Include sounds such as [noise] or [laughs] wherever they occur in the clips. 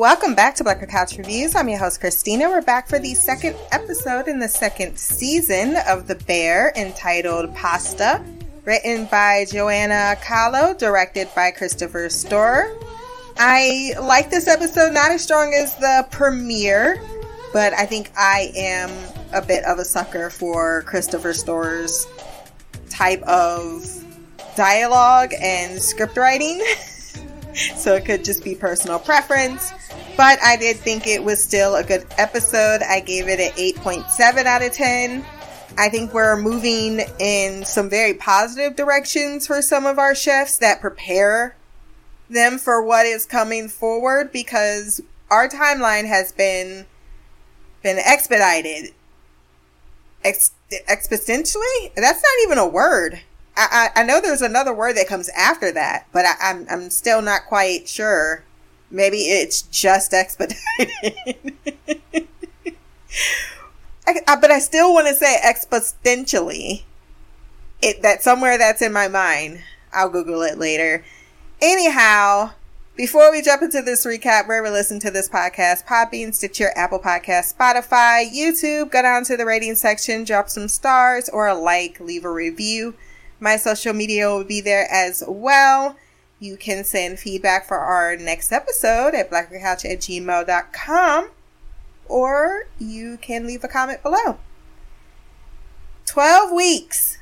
Welcome back to Black Girl Couch Reviews. I'm your host, Christina. We're back for the second episode in the second season of The Bear entitled Pasta, written by Joanna Calo, directed by Christopher Storer. I like this episode not as strong as the premiere, but I think I am a bit of a sucker for Christopher Storer's type of dialogue and script writing. [laughs] so it could just be personal preference. But I did think it was still a good episode. I gave it an 8.7 out of 10. I think we're moving in some very positive directions for some of our chefs that prepare them for what is coming forward because our timeline has been been expedited Ex- exponentially that's not even a word I, I, I know there's another word that comes after that but I, I'm, I'm still not quite sure maybe it's just expedited [laughs] I, but I still want to say exponentially it that somewhere that's in my mind I'll google it later Anyhow, before we jump into this recap, wherever listen to this podcast, Podbean, Stitcher, Apple Podcast, Spotify, YouTube, go down to the rating section, drop some stars or a like, leave a review. My social media will be there as well. You can send feedback for our next episode at blackgirlcouch at gmail.com or you can leave a comment below. 12 weeks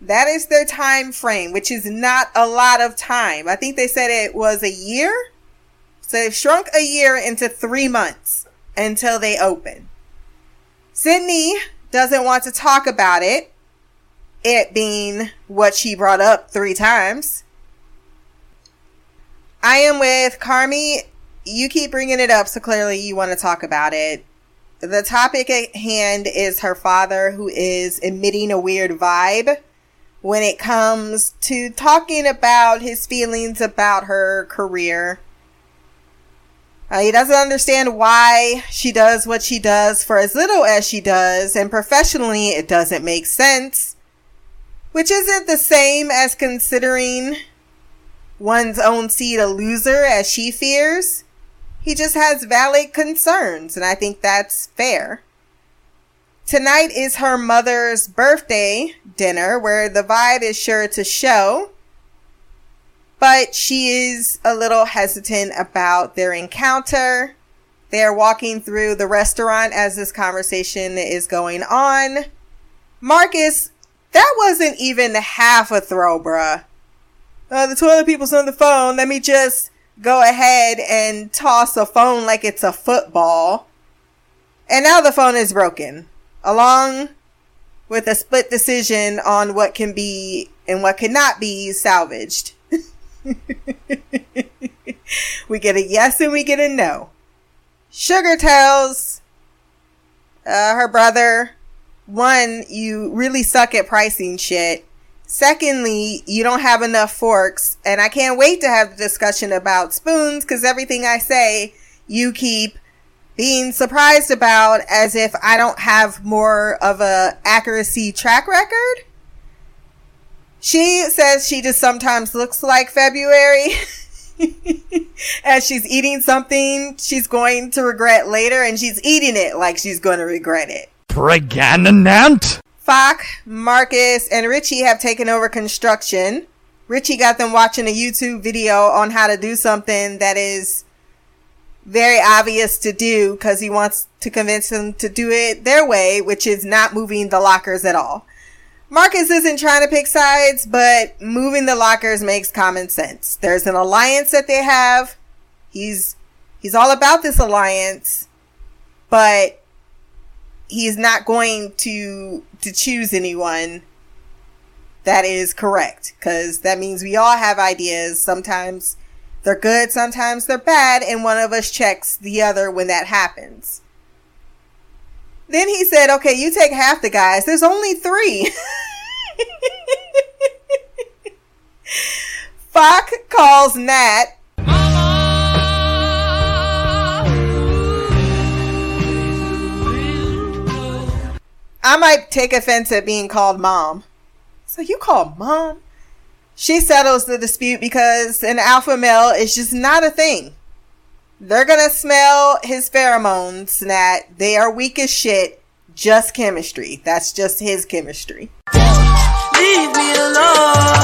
that is their time frame, which is not a lot of time. I think they said it was a year. So they've shrunk a year into three months until they open. Sydney doesn't want to talk about it, it being what she brought up three times. I am with Carmy. You keep bringing it up, so clearly you want to talk about it. The topic at hand is her father, who is emitting a weird vibe when it comes to talking about his feelings about her career. Uh, he doesn't understand why she does what she does for as little as she does, and professionally, it doesn't make sense. Which isn't the same as considering one's own seed a loser as she fears. He just has valid concerns, and I think that's fair. Tonight is her mother's birthday dinner where the vibe is sure to show. But she is a little hesitant about their encounter. They are walking through the restaurant as this conversation is going on. Marcus, that wasn't even half a throw, bruh. Uh, the toilet people's on the phone. Let me just go ahead and toss a phone like it's a football. And now the phone is broken along with a split decision on what can be and what cannot be salvaged. [laughs] we get a yes and we get a no. Sugar tells uh, her brother, one, you really suck at pricing shit. Secondly, you don't have enough forks. And I can't wait to have the discussion about spoons because everything I say, you keep being surprised about as if I don't have more of a accuracy track record. She says she just sometimes looks like February. [laughs] as she's eating something she's going to regret later and she's eating it like she's going to regret it. Pregnant? Fak, Marcus, and Richie have taken over construction. Richie got them watching a YouTube video on how to do something that is very obvious to do because he wants to convince them to do it their way, which is not moving the lockers at all. Marcus isn't trying to pick sides, but moving the lockers makes common sense. There's an alliance that they have. He's, he's all about this alliance, but he's not going to, to choose anyone that is correct because that means we all have ideas. Sometimes they're good, sometimes they're bad, and one of us checks the other when that happens. Then he said, okay, you take half the guys. There's only three. [laughs] Fak calls Nat. I might take offense at being called mom. So you call mom? She settles the dispute because an alpha male is just not a thing. They're gonna smell his pheromones that they are weak as shit. Just chemistry. That's just his chemistry. Leave me alone.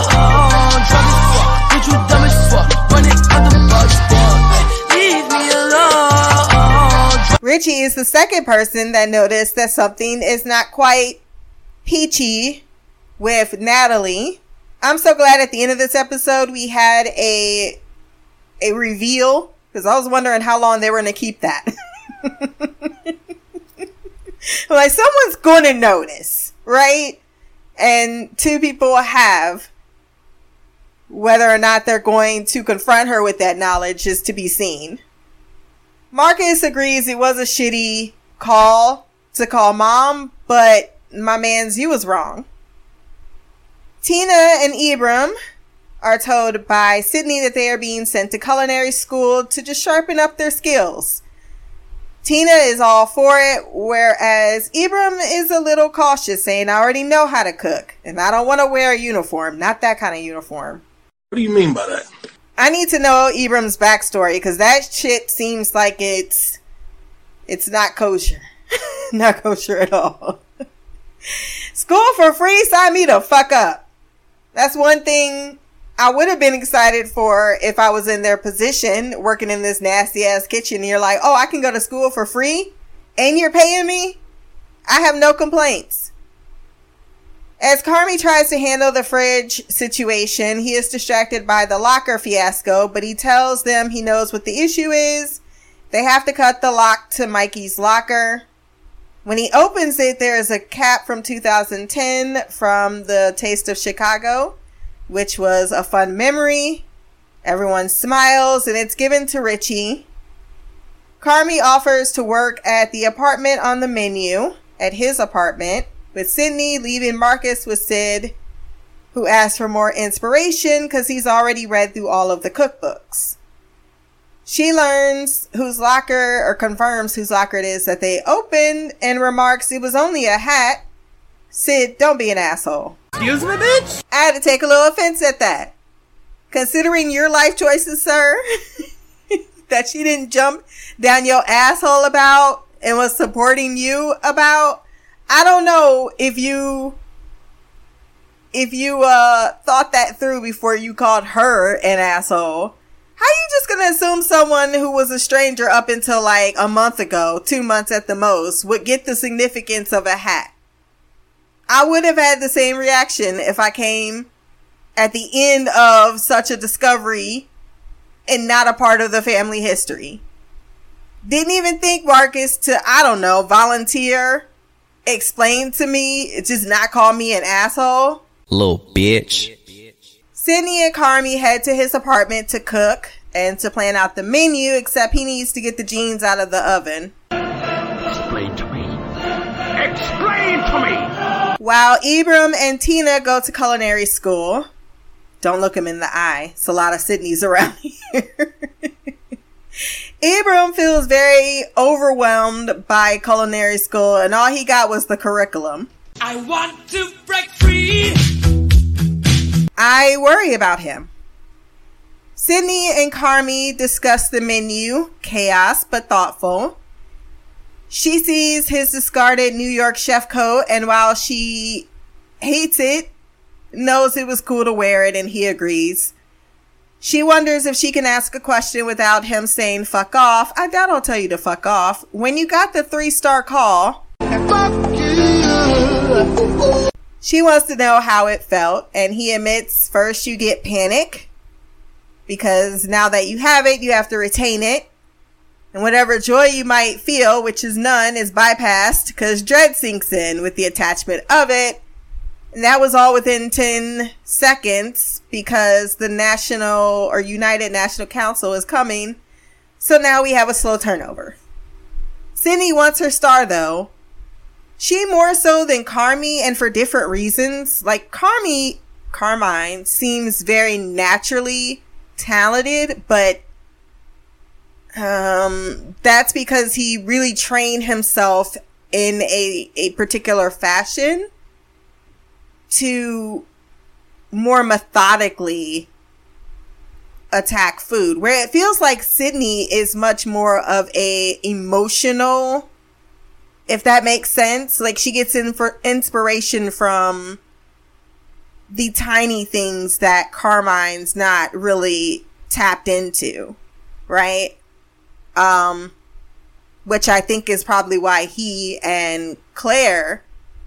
Richie is the second person that noticed that something is not quite peachy with Natalie. I'm so glad at the end of this episode we had a a reveal because I was wondering how long they were going to keep that. [laughs] like someone's going to notice, right? And two people have. Whether or not they're going to confront her with that knowledge is to be seen. Marcus agrees it was a shitty call to call mom, but my man's you was wrong. Tina and Ibram are told by Sydney that they are being sent to culinary school to just sharpen up their skills. Tina is all for it, whereas Ibram is a little cautious, saying, I already know how to cook, and I don't want to wear a uniform. Not that kind of uniform. What do you mean by that? I need to know Ibram's backstory, because that shit seems like it's it's not kosher. [laughs] not kosher at all. [laughs] School for free, sign me the fuck up. That's one thing I would have been excited for if I was in their position working in this nasty ass kitchen. And you're like, oh, I can go to school for free and you're paying me. I have no complaints. As Carmy tries to handle the fridge situation, he is distracted by the locker fiasco, but he tells them he knows what the issue is. They have to cut the lock to Mikey's locker. When he opens it, there is a cap from 2010 from the Taste of Chicago which was a fun memory. Everyone smiles and it's given to Richie. Carmy offers to work at the apartment on the menu at his apartment, with Sydney leaving Marcus with Sid, who asks for more inspiration because he's already read through all of the cookbooks. She learns whose locker or confirms whose locker it is that they opened and remarks it was only a hat. Sid, don't be an asshole. Excuse me, bitch? I had to take a little offense at that. Considering your life choices, sir, [laughs] that she didn't jump down your asshole about and was supporting you about, I don't know if you if you uh thought that through before you called her an asshole. How you just gonna assume someone who was a stranger up until like a month ago, two months at the most, would get the significance of a hat? I would have had the same reaction if I came at the end of such a discovery and not a part of the family history. Didn't even think Marcus to, I don't know, volunteer, explain to me, just not call me an asshole. Little bitch. Sydney and Carmy head to his apartment to cook and to plan out the menu, except he needs to get the jeans out of the oven. Explain to me. Explain to me! While Ibram and Tina go to culinary school, don't look him in the eye. It's a lot of Sydney's around [laughs] here. Ibram feels very overwhelmed by culinary school, and all he got was the curriculum. I want to break free. I worry about him. Sydney and Carmy discuss the menu, chaos but thoughtful. She sees his discarded New York chef coat, and while she hates it, knows it was cool to wear it, and he agrees. She wonders if she can ask a question without him saying fuck off. I doubt I'll tell you to fuck off. When you got the three star call, she wants to know how it felt, and he admits first you get panic because now that you have it, you have to retain it and whatever joy you might feel, which is none, is bypassed because dread sinks in with the attachment of it. And that was all within 10 seconds because the National or United National Council is coming. So now we have a slow turnover. Sydney wants her star though. She more so than Carmy and for different reasons. Like Carmy, Carmine seems very naturally talented, but um, that's because he really trained himself in a, a particular fashion to more methodically attack food. Where it feels like Sydney is much more of a emotional, if that makes sense. Like she gets in for inspiration from the tiny things that Carmine's not really tapped into, right? Um, which I think is probably why he and Claire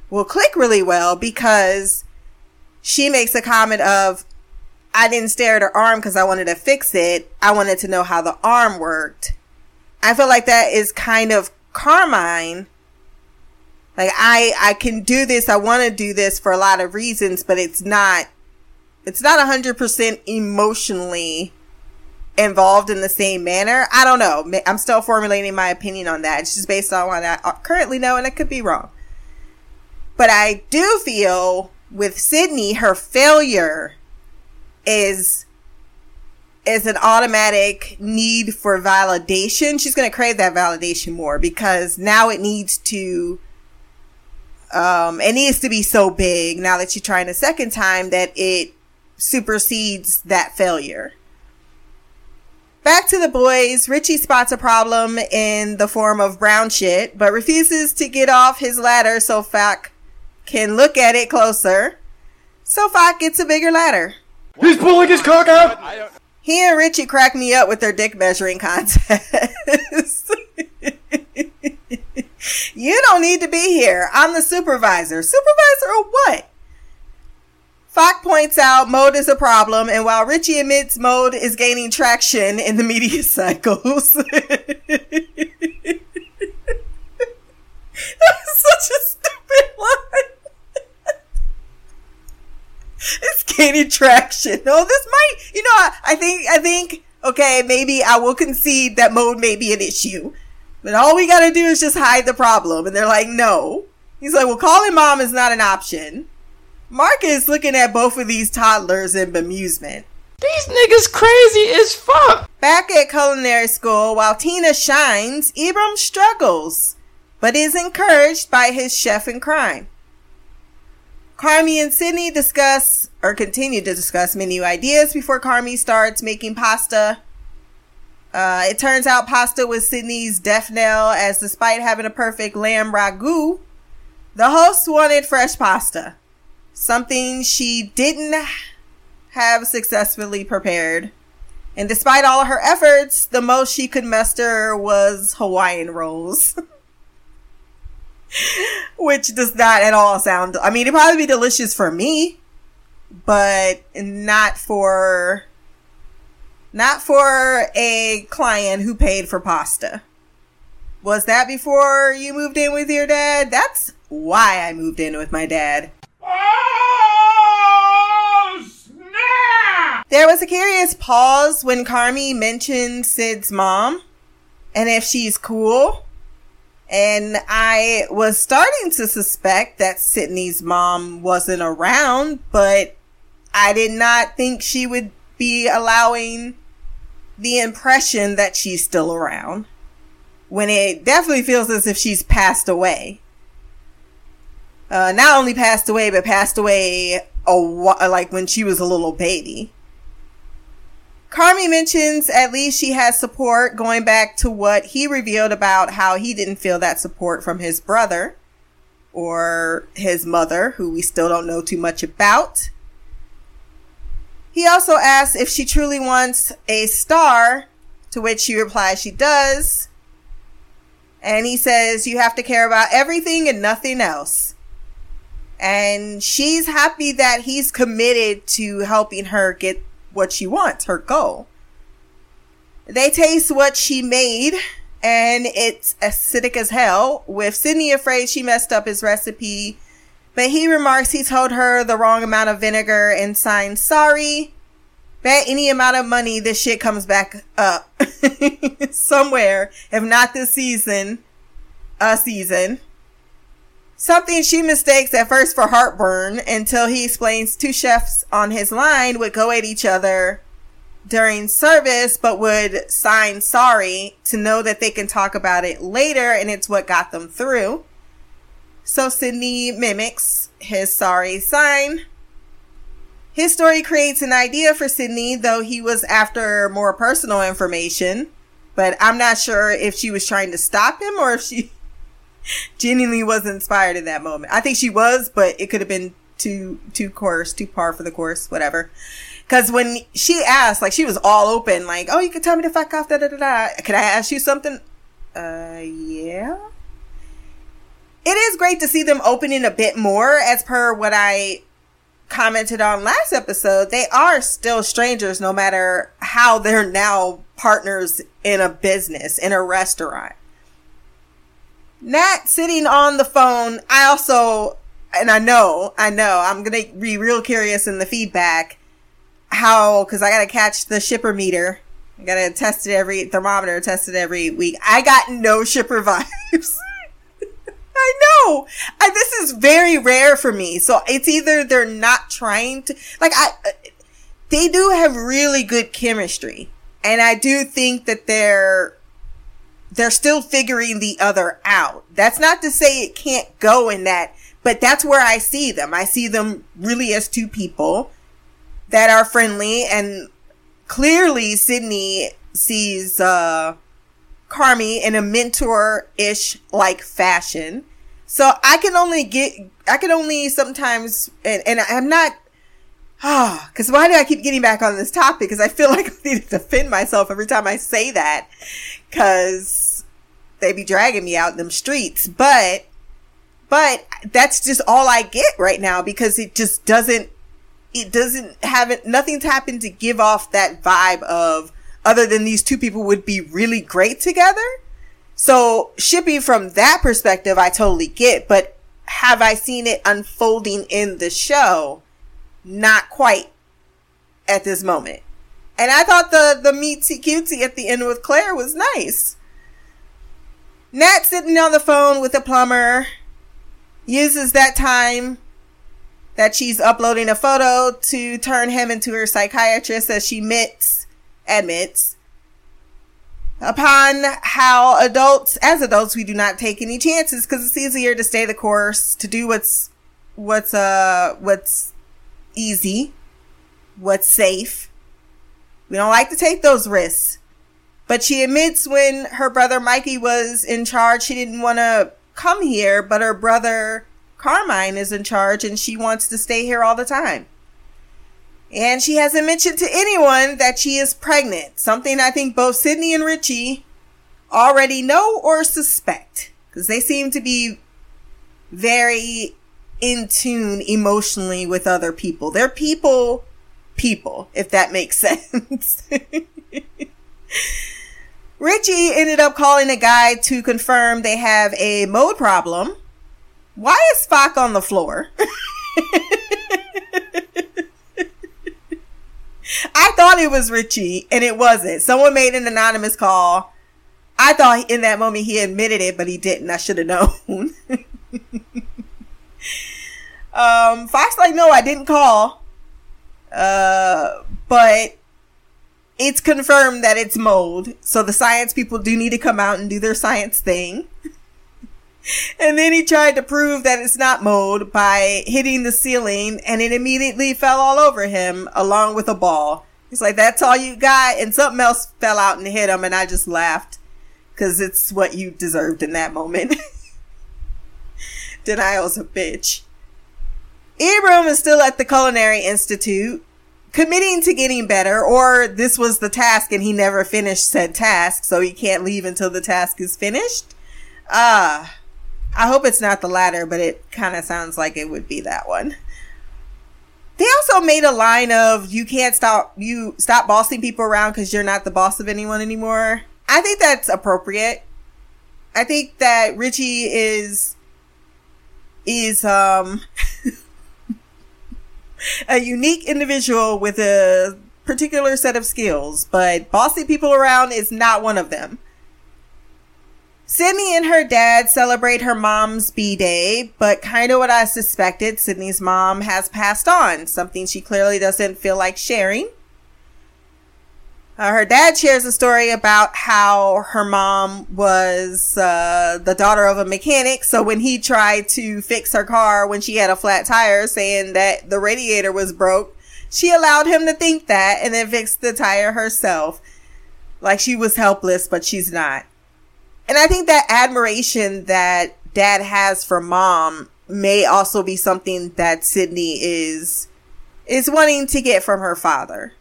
will click really well because she makes a comment of, I didn't stare at her arm because I wanted to fix it. I wanted to know how the arm worked. I feel like that is kind of Carmine. Like I, I can do this. I want to do this for a lot of reasons, but it's not, it's not a hundred percent emotionally involved in the same manner. I don't know. I'm still formulating my opinion on that. It's just based on what I uh, currently know, and I could be wrong. But I do feel with Sydney, her failure is is an automatic need for validation. She's going to crave that validation more because now it needs to um it needs to be so big now that she's trying a second time that it supersedes that failure. Back to the boys, Richie spots a problem in the form of brown shit, but refuses to get off his ladder so Fak can look at it closer. So Fak gets a bigger ladder. He's pulling his cock out! He and Richie crack me up with their dick measuring contest. [laughs] you don't need to be here. I'm the supervisor. Supervisor of what? Fak points out mode is a problem, and while Richie admits mode is gaining traction in the media [laughs] cycles. [laughs] That's such a stupid line. [laughs] it's gaining traction. No, this might, you know, I, I think, I think, okay, maybe I will concede that mode may be an issue. But all we gotta do is just hide the problem. And they're like, no. He's like, well, calling mom is not an option. Mark is looking at both of these toddlers in bemusement. These niggas crazy as fuck. Back at culinary school, while Tina shines, Ibram struggles, but is encouraged by his chef in crime. Carmy and Sydney discuss or continue to discuss menu ideas before Carmy starts making pasta. Uh, it turns out pasta was Sydney's death knell, as despite having a perfect lamb ragu, the host wanted fresh pasta something she didn't have successfully prepared. And despite all her efforts, the most she could muster was Hawaiian rolls. [laughs] [laughs] Which does not at all sound, I mean, it'd probably be delicious for me, but not for, not for a client who paid for pasta. Was that before you moved in with your dad? That's why I moved in with my dad. Oh, snap! There was a curious pause when Carmy mentioned Sid's mom and if she's cool. And I was starting to suspect that Sydney's mom wasn't around, but I did not think she would be allowing the impression that she's still around when it definitely feels as if she's passed away uh, not only passed away, but passed away a like when she was a little baby. Carmy mentions at least she has support going back to what he revealed about how he didn't feel that support from his brother or his mother, who we still don't know too much about. He also asks if she truly wants a star, to which she replies she does. And he says, You have to care about everything and nothing else and she's happy that he's committed to helping her get what she wants, her goal. They taste what she made and it's acidic as hell with Sydney afraid she messed up his recipe. But he remarks he told her the wrong amount of vinegar and signed sorry. Bet any amount of money this shit comes back up [laughs] somewhere, if not this season, a season. Something she mistakes at first for heartburn until he explains two chefs on his line would go at each other during service, but would sign sorry to know that they can talk about it later and it's what got them through. So Sydney mimics his sorry sign. His story creates an idea for Sydney, though he was after more personal information. But I'm not sure if she was trying to stop him or if she genuinely was inspired in that moment. I think she was, but it could have been too too coarse, too par for the course, whatever. Because when she asked, like she was all open, like, "Oh, you can tell me to fuck off." Da da da da. Can I ask you something? Uh, yeah. It is great to see them opening a bit more, as per what I commented on last episode, they are still strangers no matter how they're now partners in a business, in a restaurant. Nat sitting on the phone, I also, and I know, I know, I'm gonna be real curious in the feedback how, cause I gotta catch the shipper meter. I gotta test it every, thermometer test it every week. I got no [laughs] shipper vibes. [laughs] I know. I, this is very rare for me. So it's either they're not trying to, like, I, they do have really good chemistry. And I do think that they're, they're still figuring the other out. That's not to say it can't go in that, but that's where I see them. I see them really as two people that are friendly and clearly Sydney sees, uh, Carmy in a mentor-ish like fashion. So I can only get, I can only sometimes, and, and I'm not, ah, oh, cause why do I keep getting back on this topic? Cause I feel [laughs] like I need to defend myself every time I say that. Cause they be dragging me out in them streets. But, but that's just all I get right now because it just doesn't, it doesn't have it, nothing's happened to give off that vibe of, other than these two people would be really great together. So shipping from that perspective, I totally get, but have I seen it unfolding in the show? Not quite at this moment. And I thought the, the meetsy cutesy at the end with Claire was nice. Nat sitting on the phone with a plumber uses that time that she's uploading a photo to turn him into her psychiatrist as she admits admits upon how adults, as adults, we do not take any chances because it's easier to stay the course, to do what's, what's, uh, what's easy, what's safe. We don't like to take those risks. But she admits when her brother Mikey was in charge, she didn't want to come here, but her brother Carmine is in charge and she wants to stay here all the time. And she hasn't mentioned to anyone that she is pregnant, something I think both Sydney and Richie already know or suspect because they seem to be very in tune emotionally with other people. They're people, people, if that makes [laughs] sense. Richie ended up calling a guy to confirm they have a mode problem. Why is Spock on the floor? [laughs] I thought it was Richie and it wasn't. Someone made an anonymous call. I thought in that moment he admitted it, but he didn't. I should have known. [laughs] um, Fox like, no, I didn't call. Uh, but it's confirmed that it's mold. So the science people do need to come out and do their science thing. [laughs] and then he tried to prove that it's not mold by hitting the ceiling and it immediately fell all over him along with a ball. He's like, that's all you got? And something else fell out and hit him and I just laughed because it's what you deserved in that moment. [laughs] Denial's a bitch. Ibram is still at the Culinary Institute, committing to getting better, or this was the task and he never finished said task, so he can't leave until the task is finished. Ah, uh, I hope it's not the latter, but it kind of sounds like it would be that one. They also made a line of you can't stop you stop bossing people around because you're not the boss of anyone anymore. I think that's appropriate. I think that Richie is is um [laughs] [laughs] a unique individual with a particular set of skills, but bossy people around is not one of them. Sydney and her dad celebrate her mom's B day, but kind of what I suspected, Sydney's mom has passed on, something she clearly doesn't feel like sharing. Uh, her dad shares a story about how her mom was uh, the daughter of a mechanic. So when he tried to fix her car when she had a flat tire, saying that the radiator was broke, she allowed him to think that and then fixed the tire herself. Like she was helpless, but she's not. And I think that admiration that dad has for mom may also be something that Sydney is is wanting to get from her father.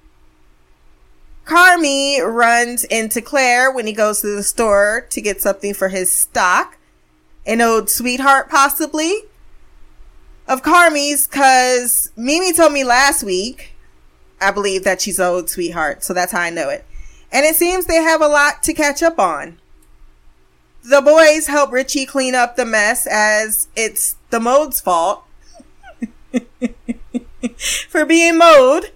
Carmy runs into Claire when he goes to the store to get something for his stock. An old sweetheart, possibly. Of Carmy's, cause Mimi told me last week, I believe that she's an old sweetheart, so that's how I know it. And it seems they have a lot to catch up on. The boys help Richie clean up the mess as it's the mode's fault [laughs] for being mode.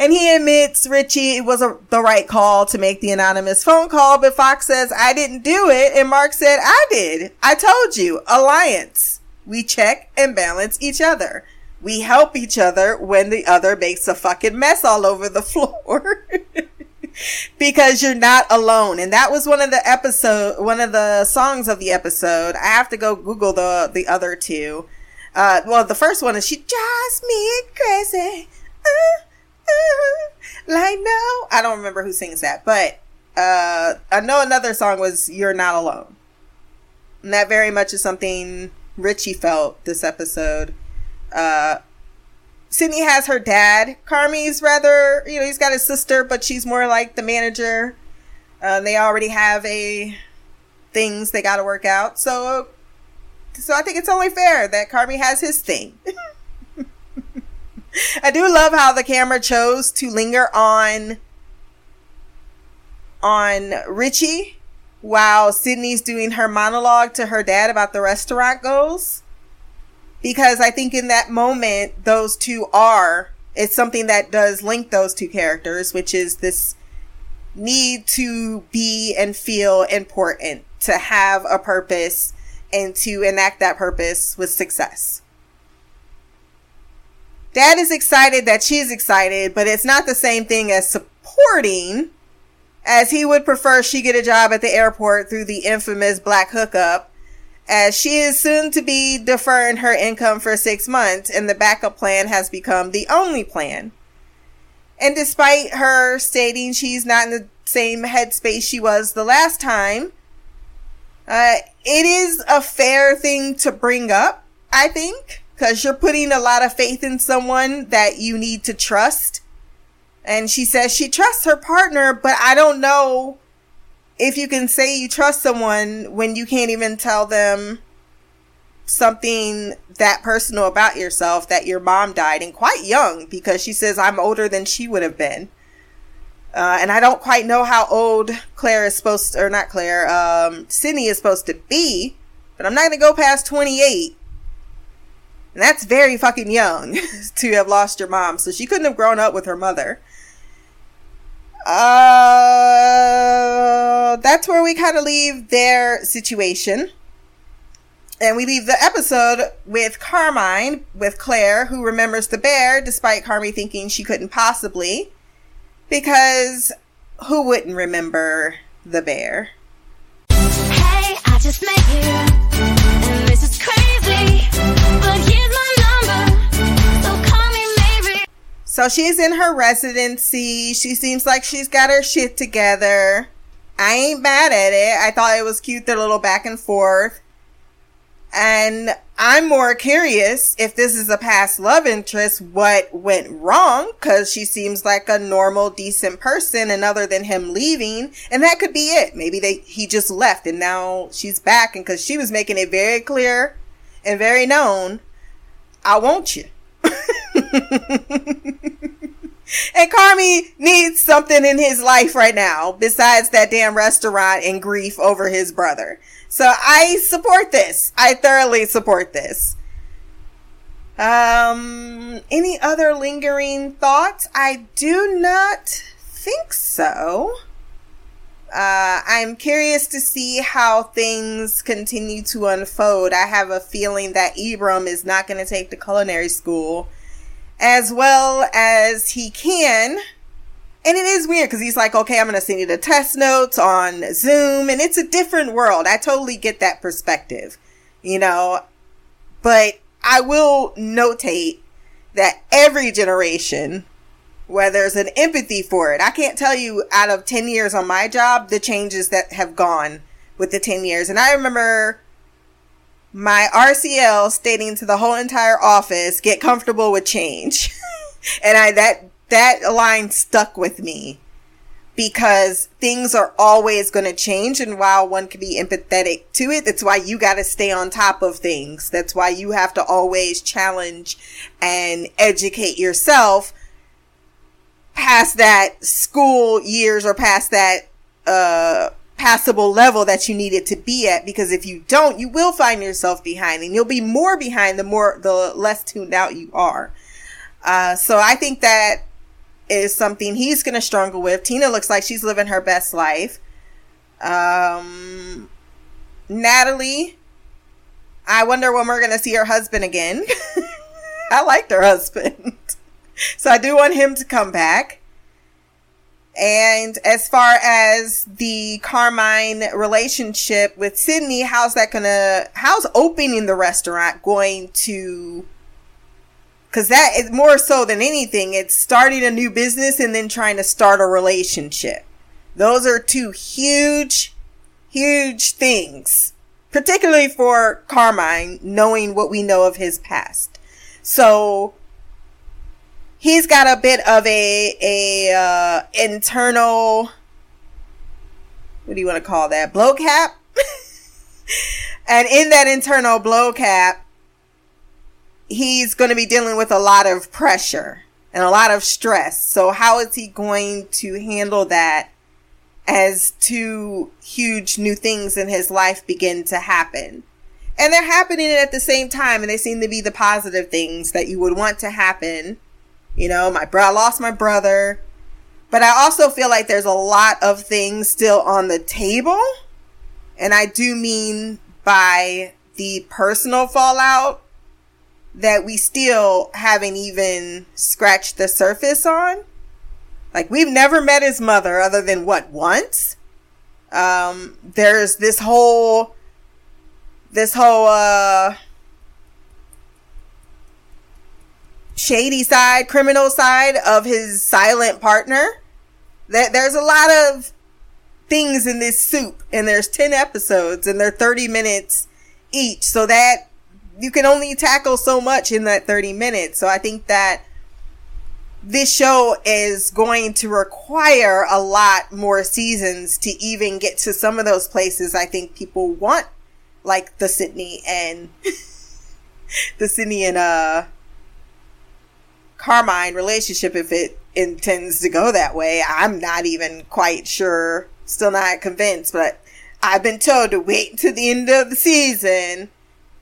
And he admits Richie it was a, the right call to make the anonymous phone call, but Fox says, I didn't do it. And Mark said, I did. I told you. Alliance. We check and balance each other. We help each other when the other makes a fucking mess all over the [laughs] floor. because you're not alone. And that was one of the episode, one of the songs of the episode. I have to go Google the, the other two. Uh, well, the first one is she drives me crazy. Uh, [laughs] like no, I don't remember who sings that, but, uh, I know another song was You're Not Alone. And that very much is something Richie felt this episode. Uh, Sydney has her dad. Carmy's rather, you know, he's got his sister, but she's more like the manager. Uh, they already have a things they got to work out. So, so I think it's only fair that Carmy has his thing. [laughs] [laughs] I do love how the camera chose to linger on on Richie while Sydney's doing her monologue to her dad about the restaurant goes because I think in that moment, those two are, it's something that does link those two characters, which is this need to be and feel important, to have a purpose and to enact that purpose with success. Dad is excited that she's excited, but it's not the same thing as supporting, as he would prefer she get a job at the airport through the infamous black hookup as she is soon to be deferring her income for six months and the backup plan has become the only plan. And despite her stating she's not in the same headspace she was the last time, uh, it is a fair thing to bring up, I think, because you're putting a lot of faith in someone that you need to trust. And she says she trusts her partner, but I don't know if you can say you trust someone when you can't even tell them something that personal about yourself that your mom died and quite young because she says I'm older than she would have been. Uh, and I don't quite know how old Claire is supposed to, or not Claire, um, Sydney is supposed to be, but I'm not going to go past 28. And that's very fucking young [laughs] to have lost your mom. So she couldn't have grown up with her mother. Uh, that's where we kind of leave their situation. And we leave the episode with Carmine, with Claire, who remembers the bear, despite Carmy thinking she couldn't possibly. Because who wouldn't remember the bear? Hey, so she's in her residency. She seems like she's got her shit together. I ain't mad at it. I thought it was cute, their little back and forth. And I'm more curious if this is a past love interest, what went wrong, cause she seems like a normal, decent person and other than him leaving. And that could be it. Maybe they, he just left and now she's back and cause she was making it very clear and very known, I want you. And Carmy needs something in his life right now besides that damn restaurant and grief over his brother. So I support this. I thoroughly support this. Um, any other lingering thoughts? I do not think so. Uh, I'm curious to see how things continue to unfold. I have a feeling that Ibram is not going to take the culinary school as well as he can. And it is weird because he's like, okay, I'm going to send you the test notes on Zoom. And it's a different world. I totally get that perspective, you know. But I will notate that every generation, where there's an empathy for it, I can't tell you out of 10 years on my job, the changes that have gone with the 10 years. And I remember my RCL stating to the whole entire office, get comfortable with change. [laughs] and I, that, that line stuck with me because things are always going to change. And while one can be empathetic to it, that's why you got to stay on top of things. That's why you have to always challenge and educate yourself past that school years or past that, uh, passable level that you need it to be at because if you don't you will find yourself behind and you'll be more behind the more the less tuned out you are uh, so i think that is something he's going to struggle with. Tina looks like she's living her best life. Um, Natalie, I wonder when we're going to see her husband again. [laughs] I liked her husband. [laughs] so I do want him to come back. And as far as the Carmine relationship with Sydney, how's that gonna, how's opening the restaurant going to Cause that is more so than anything, it's starting a new business and then trying to start a relationship. Those are two huge, huge things, particularly for Carmine, knowing what we know of his past. So he's got a bit of a, a, uh, internal, what do you want to call that? Blow cap? [laughs] and in that internal blow cap, he's going to be dealing with a lot of pressure and a lot of stress. So how is he going to handle that as two huge new things in his life begin to happen? And they're happening at the same time and they seem to be the positive things that you would want to happen. You know, my bro, I lost my brother, but I also feel like there's a lot of things still on the table. And I do mean by the personal fallout that we still haven't even scratched the surface on. Like we've never met his mother other than what once. Um, there's this whole, this whole, uh, shady side, criminal side of his silent partner. That there's a lot of things in this soup and there's 10 episodes and they're 30 minutes each. So that you can only tackle so much in that 30 minutes. So I think that this show is going to require a lot more seasons to even get to some of those places I think people want, like the Sydney and [laughs] the Sydney and uh Carmine relationship if it intends to go that way. I'm not even quite sure, still not convinced, but I've been told to wait until the end of the season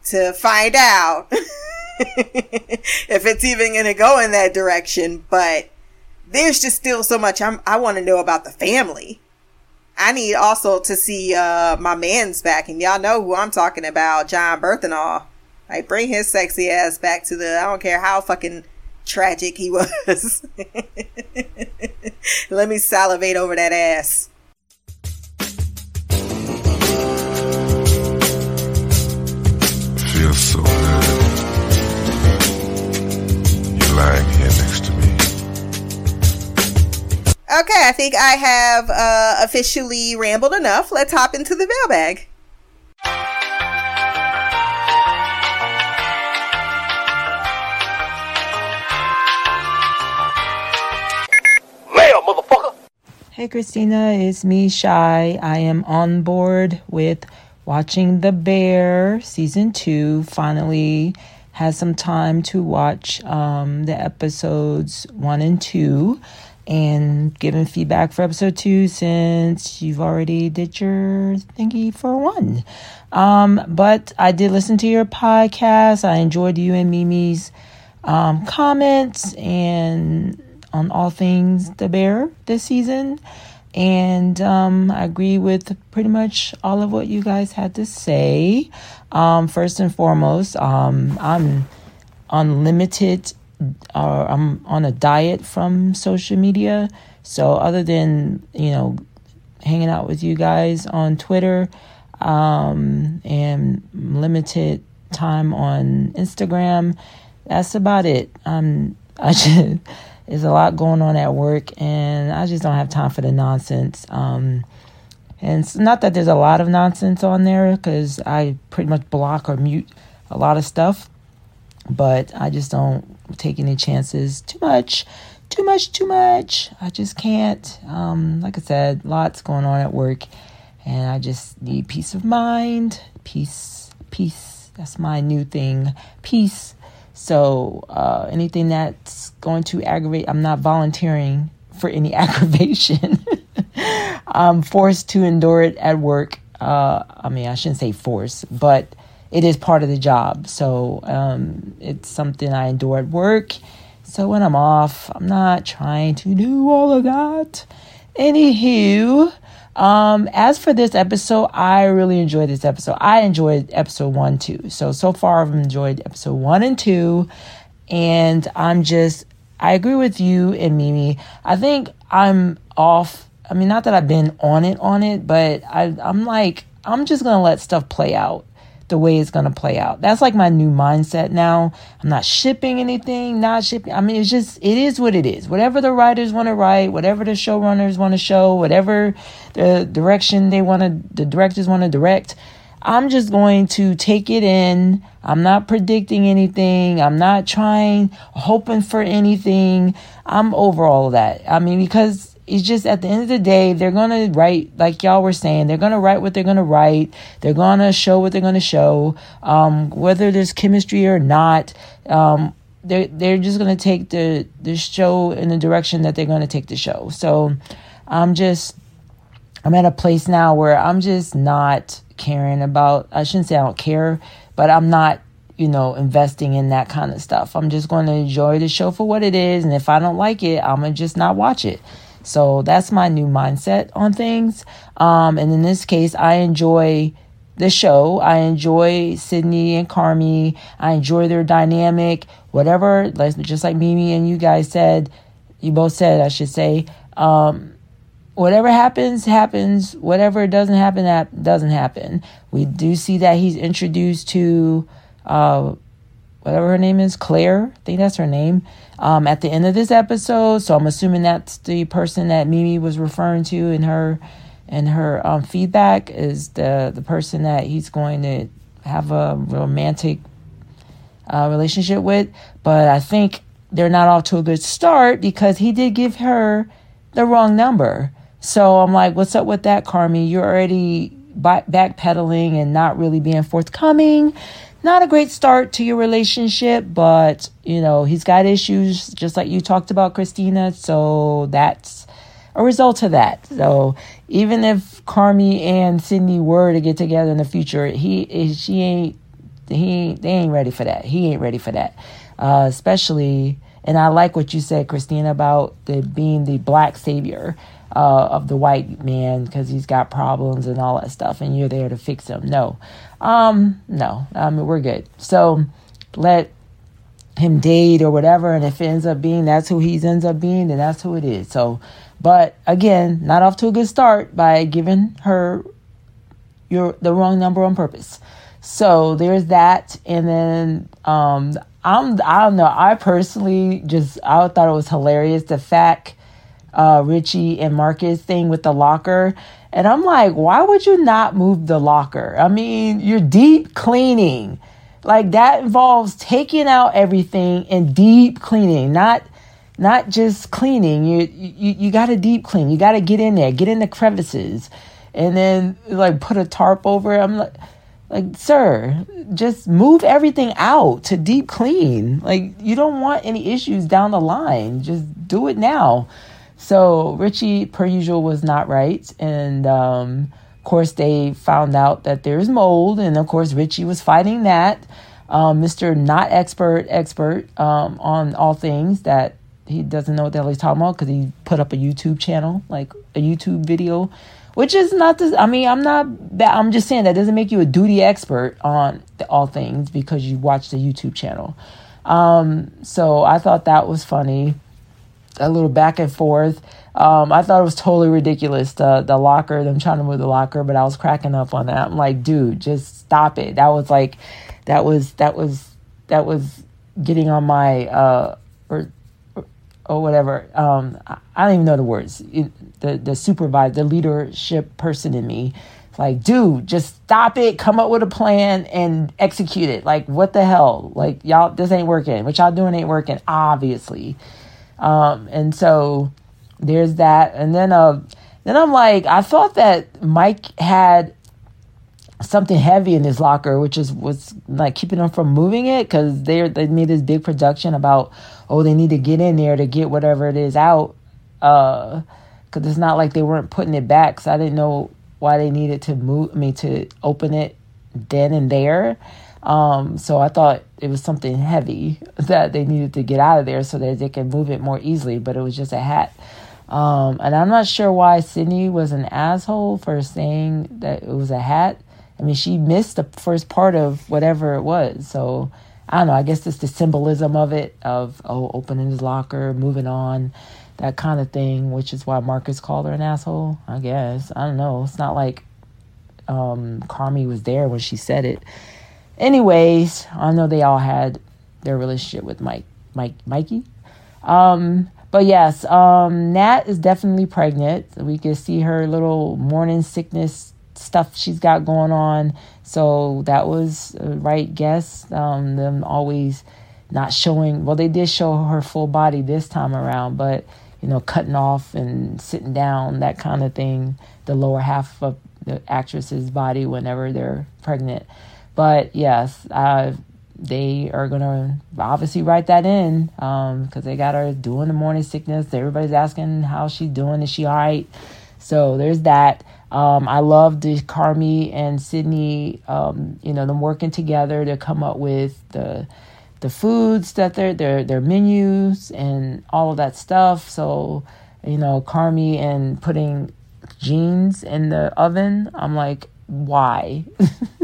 to find out [laughs] if it's even going to go in that direction. But there's just still so much I'm, i want to know about the family. I need also to see uh, my man's back, and y'all know who I'm talking about, Jon Bernthal. Like, bring his sexy ass back to the. I don't care how fucking tragic he was. [laughs] Let me salivate over that ass. Feels so good. You're lying here next to me. Okay, I think I have uh, officially rambled enough. Let's hop into the mailbag. Hey Christina, it's me, Shy. I am on board with watching The Bear season two. Finally has some time to watch um, the episodes one and two and giving feedback for episode two since you've already did your thingy for one. Um, but I did listen to your podcast. I enjoyed you and Mimi's um, comments and on all things the bear this season. And um, I agree with pretty much all of what you guys had to say. Um, first and foremost, um, I'm unlimited, uh, I'm on a diet from social media. So, other than, you know, hanging out with you guys on Twitter um, and limited time on Instagram, that's about it. Um, [laughs] I just there's a lot going on at work, and I just don't have time for the nonsense. Um, and it's not that there's a lot of nonsense on there because I pretty much block or mute a lot of stuff, but I just don't take any chances too much. Too much, too much. I just can't. Um, like I said, lots going on at work, and I just need peace of mind. Peace, peace. That's my new thing. Peace. So uh, anything that's going to aggravate, I'm not volunteering for any [laughs] aggravation. [laughs] I'm forced to endure it at work. Uh, I mean, I shouldn't say force, but it is part of the job. So um, it's something I endure at work. So when I'm off, I'm not trying to do all of that. Anywho, um, as for this episode, I really enjoyed this episode. I enjoyed episode one too. So so far, I've enjoyed episode one and two, and I'm just I agree with you and Mimi. I think I'm off. I mean, not that I've been on it on it, but I I'm like I'm just gonna let stuff play out the way it's going to play out. That's like my new mindset now. I'm not shipping anything, not shipping. I mean, it's just, it is what it is. Whatever the writers want to write, whatever the showrunners want to show, whatever the direction they want to, the directors want to direct, I'm just going to take it in. I'm not predicting anything. I'm not trying, hoping for anything. I'm over all of that. I mean, because it's just at the end of the day, they're going to write, like y'all were saying, they're going to write what they're going to write. They're going to show what they're going to show. Um, whether there's chemistry or not, um, they're, they're just going to take the, the show in the direction that they're going to take the show. So I'm just, I'm at a place now where I'm just not caring about, I shouldn't say I don't care, but I'm not you know, investing in that kind of stuff. I'm just going to enjoy the show for what it is. And if I don't like it, I'm going to just not watch it. So that's my new mindset on things. Um, and in this case, I enjoy the show. I enjoy Sydney and Carmy. I enjoy their dynamic. Whatever, just like Mimi and you guys said, you both said, I should say. Um, whatever happens, happens. Whatever doesn't happen, that doesn't happen. We do see that he's introduced to uh, whatever her name is, Claire. I think that's her name um, at the end of this episode. So I'm assuming that's the person that Mimi was referring to in her in her um, feedback is the the person that he's going to have a romantic uh, relationship with. But I think they're not off to a good start because he did give her the wrong number. So I'm like, what's up with that, Carmy? You're already backpedaling and not really being forthcoming not a great start to your relationship, but you know, he's got issues just like you talked about, Christina. So that's a result of that. So even if Carmy and Sydney were to get together in the future, he she ain't he they ain't ready for that. He ain't ready for that. Uh, especially and I like what you said, Christina, about the being the black savior uh, of the white man because he's got problems and all that stuff, and you're there to fix them. No, um, no, I mean we're good. So let him date or whatever, and if it ends up being that's who he ends up being, then that's who it is. So, but again, not off to a good start by giving her your the wrong number on purpose. So there's that, and then um, I'm I don't know. I personally just I thought it was hilarious the fact uh, Richie and Marcus thing with the locker. And I'm like, why would you not move the locker? I mean, you're deep cleaning. Like that involves taking out everything and deep cleaning, not not just cleaning. You you you got to deep clean. You got to get in there, get in the crevices, and then like put a tarp over. I'm like like sir just move everything out to deep clean like you don't want any issues down the line just do it now so Richie, per usual, was not right. And um, of course, they found out that there's mold. And of course, Richie was fighting that. Um, Mr. Not Expert, expert um, on all things that he doesn't know what the hell he's talking about because he put up a YouTube channel, like a YouTube video, which is not this. I mean, I'm not, that. I'm just saying that doesn't make you a duty expert on the, all things because you watch the YouTube channel. Um, so I thought that was funny a little back and forth. Um, I thought it was totally ridiculous the the locker, them trying to move the locker, but I was cracking up on that. I'm like, dude, just stop it. That was like, that was that was that was getting on my uh or or, whatever. Um, I, I don't even know the words. It, the the supervisor, the leadership person in me, like, dude, just stop it. Come up with a plan and execute it. Like, what the hell? Like, y'all, this ain't working. What y'all doing ain't working, obviously. Um, and so there's that. And then, uh, then I'm like, I thought that Mike had something heavy in his locker, which is was like keeping him from moving it because they they made this big production about oh they need to get in there to get whatever it is out. Uh, because it's not like they weren't putting it back. So I didn't know why they needed to move. Mean to open it then and there. Um, so I thought it was something heavy [laughs] that they needed to get out of there so that they can move it more easily. But it was just a hat. Um, and I'm not sure why Sydney was an asshole for saying that it was a hat. I mean, she missed the first part of whatever it was. So I don't know. I guess it's the symbolism of it of oh, opening his locker, moving on, that kind of thing. Which is why Marcus called her an asshole. I guess I don't know. It's not like um, Carmy was there when she said it. Anyways, I know they all had their relationship with Mike, Mike, Mikey. Um, but yes, um, Nat is definitely pregnant. We can see her little morning sickness stuff she's got going on. So that was a right guess. Um, them always not showing, well, they did show her full body this time around, but, you know, cutting off and sitting down, that kind of thing, the lower half of the actress's body whenever they're pregnant. But yes, uh, they are to obviously write that in because um, they got her doing the morning sickness. Everybody's asking how she's doing. Is she all right? So there's that. Um, I love the Carmy and Sydney, um, you know, them working together to come up with the the foods that they're their their menus and all of that stuff. So, you know, Carmy and putting jeans in the oven. I'm like, why?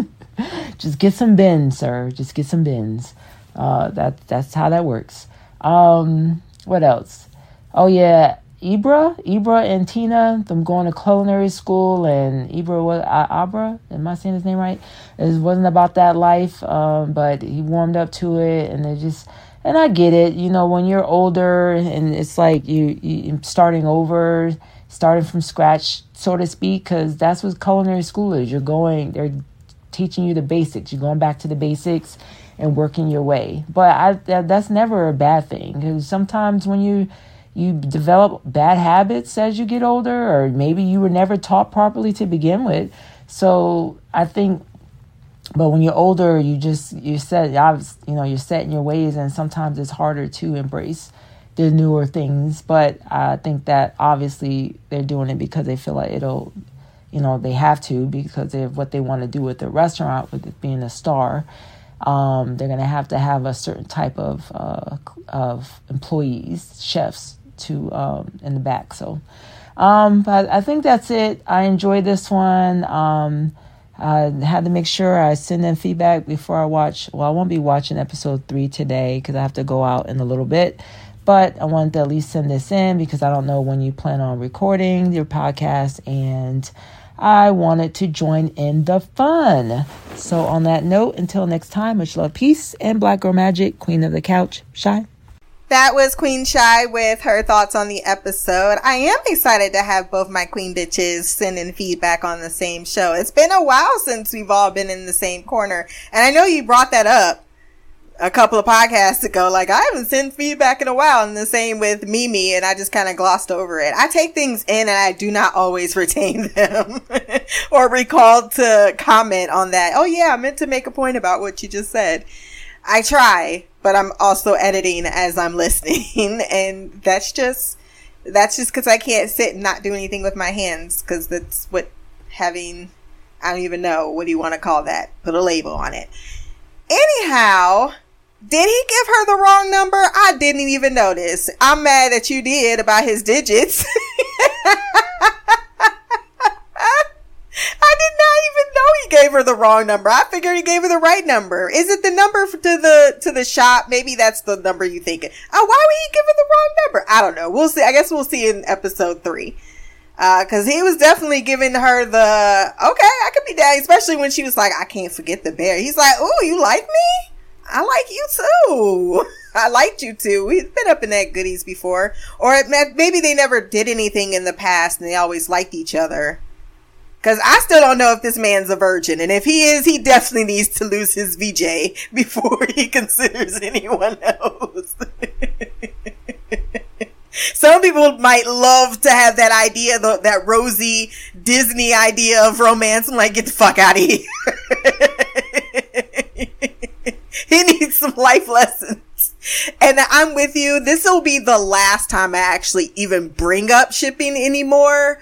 [laughs] Just get some bins, sir. Just get some bins. Uh, that that's how that works. Um, what else? Oh yeah, Ibra, Ibra and Tina, them going to culinary school, and Ibra was Abra. Am I saying his name right? It wasn't about that life, um, but he warmed up to it, and it just. And I get it, you know, when you're older and it's like you you starting over, starting from scratch, so to speak, because that's what culinary school is. You're going, they're teaching you the basics. You're going back to the basics and working your way. But I, that, that's never a bad thing because sometimes when you you develop bad habits as you get older, or maybe you were never taught properly to begin with. So I think, but when you're older, you just you set you know you're set in your ways, and sometimes it's harder to embrace the newer things. But I think that obviously they're doing it because they feel like it'll, you know, they have to because of what they want to do with the restaurant, with it being a star. Um, they're going to have to have a certain type of uh, of employees, chefs, to um, in the back. So, um, but I think that's it. I enjoyed this one. Um, I had to make sure I send them feedback before I watch. Well, I won't be watching episode three today because I have to go out in a little bit. But I wanted to at least send this in because I don't know when you plan on recording your podcast and I wanted to join in the fun. So, on that note, until next time, much love, peace, and Black Girl Magic, Queen of the Couch, Shy. That was Queen Shy with her thoughts on the episode. I am excited to have both my queen bitches sending feedback on the same show. It's been a while since we've all been in the same corner. And I know you brought that up a couple of podcasts ago. Like, I haven't sent feedback in a while. And the same with Mimi. And I just kind of glossed over it. I take things in and I do not always [laughs] retain them [laughs] or recall to comment on that. Oh, yeah, I meant to make a point about what you just said. I try, but I'm also editing as I'm [laughs] listening. and that's just, that's just cause I can't sit and not do anything with my hands. Cause that's what having, I don't even know. What do you want to call that? Put a label on it. Anyhow, did he give her the wrong number? I didn't even notice. I'm mad that you did about his digits. [laughs] I did not even know he gave her the wrong number. I figured he gave her the right number. Is it the number to the to the shop? Maybe that's the number you thinking. Oh, why would he give her the wrong number? I don't know. We'll see. I guess we'll see in episode three. Uh, cause he was definitely giving her the, okay, I could be down, especially when she was like, I can't forget the bear. He's like, ooh, you like me? I like you too. [laughs] I liked you too. We've been up in that goodies before. Or maybe they never did anything in the past and they always liked each other. Because I still don't know if this man's a virgin. And if he is, he definitely needs to lose his VJ [laughs] before he [laughs] considers anyone else. Some people might love to have that idea, that rosy Disney idea of romance. I'm like, get the fuck out of here. [laughs] he needs some life lessons. And I'm with you. This will be the last time I actually even bring up shipping anymore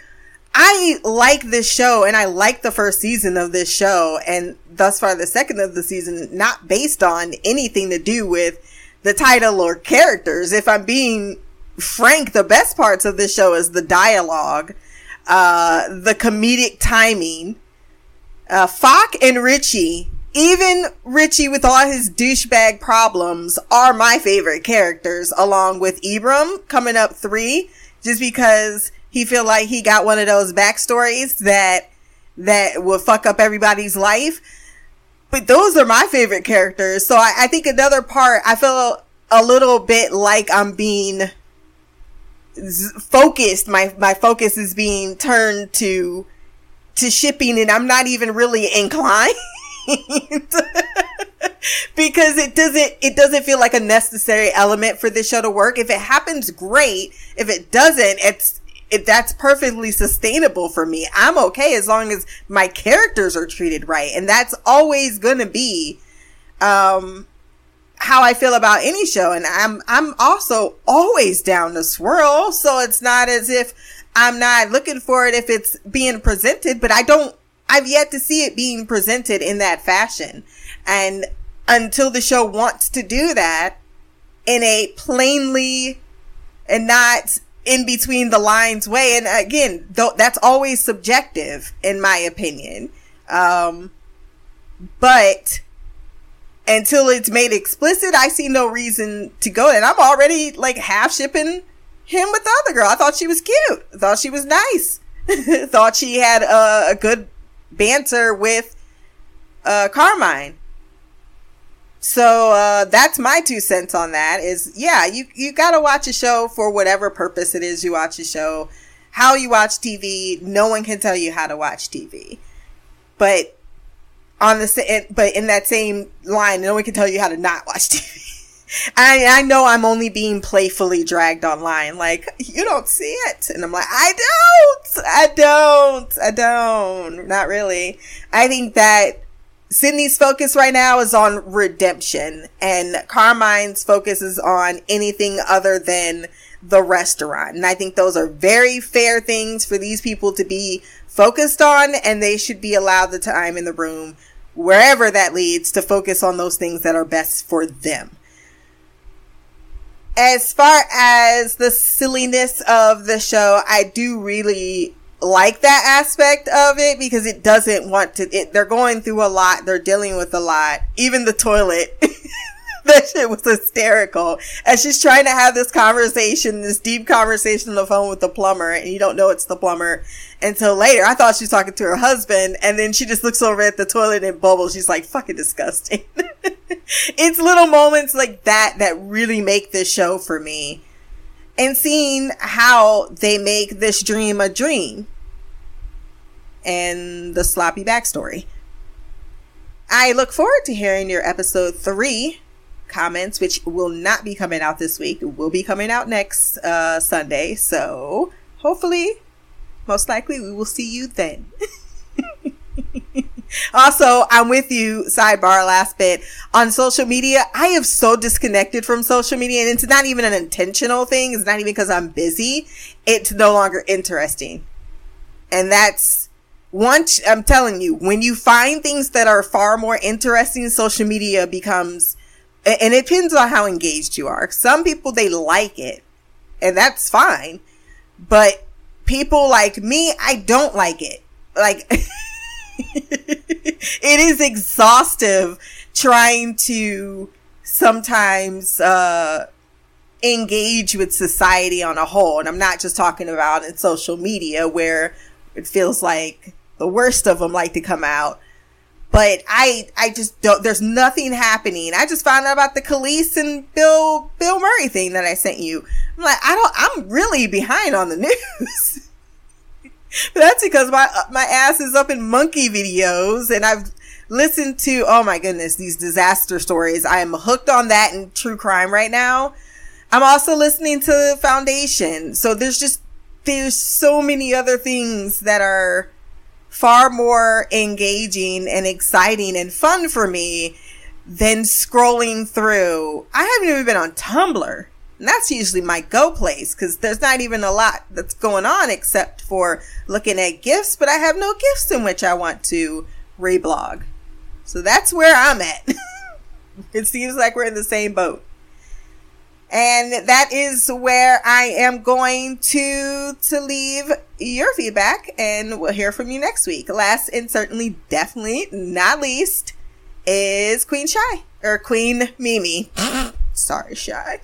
I like this show and I like the first season of this show and thus far the second of the season, not based on anything to do with the title or characters. If I'm being frank, the best parts of this show is the dialogue, uh, the comedic timing. Uh, Fak and Richie, even Richie with all his douchebag problems are my favorite characters along with Ibram coming up three, just because he feel like he got one of those backstories that that will fuck up everybody's life. But those are my favorite characters. So I, I think another part, I feel a little bit like I'm being focused. My my focus is being turned to to shipping, and I'm not even really inclined. [laughs] [laughs] because it doesn't it doesn't feel like a necessary element for this show to work. If it happens, great. If it doesn't, it's that's perfectly sustainable for me. I'm okay as long as my characters are treated right. And that's always to be, um, how I feel about any show. And I'm, I'm also always down to swirl. So it's not as if I'm not looking for it if it's being presented, but I don't, I've yet to see it being presented in that fashion. And until the show wants to do that in a plainly and not in between the lines way. And again, th- that's always subjective in my opinion. Um, but until it's made explicit, I see no reason to go. And I'm already like half shipping him with the other girl. I thought she was cute. Thought she was nice. [laughs] thought she had a, a good banter with uh, Carmine. So uh, that's my two cents on that. Is yeah, you you gotta watch a show for whatever purpose it is you watch a show. How you watch TV, no one can tell you how to watch TV. But on the but in that same line, no one can tell you how to not watch TV. I I know I'm only being playfully dragged online. Like you don't see it, and I'm like, I don't, I don't, I don't. Not really. I think that Sydney's focus right now is on redemption, and Carmine's focus is on anything other than the restaurant. And I think those are very fair things for these people to be focused on, and they should be allowed the time in the room, wherever that leads, to focus on those things that are best for them. As far as the silliness of the show, I do really like that aspect of it because it doesn't want to it, they're going through a lot they're dealing with a lot. Even the toilet [laughs] that shit was hysterical. And she's trying to have this conversation this deep conversation on the phone with the plumber and you don't know it's the plumber until later i thought she was talking to her husband and then she just looks over at the toilet and bubbles she's like fucking disgusting [laughs] it's little moments like that that really make this show for me and seeing how they make this dream a dream and the sloppy backstory. I look forward to hearing your episode three comments, which will not be coming out this week. It will be coming out next uh, Sunday. So hopefully, most likely, we will see you then. [laughs] also, I'm with you, sidebar last bit. On social media, I have so disconnected from social media, and it's not even an intentional thing. It's not even because I'm busy. It's no longer interesting. And that's once I'm telling you, when you find things that are far more interesting, social media becomes, and it depends on how engaged you are. Some people, they like it, and that's fine. But people like me, I don't like it. Like, [laughs] it is exhaustive trying to sometimes, uh, engage with society on a whole. And I'm not just talking about in social media where it feels like the worst of them like to come out. But I, I just don't, there's nothing happening. I just found out about the Kelis and Bill, Bill Murray thing that I sent you. I'm like, I don't, I'm really behind on the [laughs] news. that's because my, uh, my ass is up in monkey videos and I've listened to, oh my goodness, these disaster stories. I am hooked on that and true crime right now. I'm also listening to Foundation. So there's just, there's so many other things that are, far more engaging and exciting and fun for me than scrolling through. I haven't even been on Tumblr. And that's usually my go place because there's not even a lot that's going on except for looking at gifts, but I have no gifts in which I want to reblog. So that's where I'm at. [laughs] it seems like we're in the same boat. And that is where I am going to to leave your feedback and we'll hear from you next week. Last and certainly definitely not least is Queen Shy or Queen Mimi. [laughs] Sorry, Shy.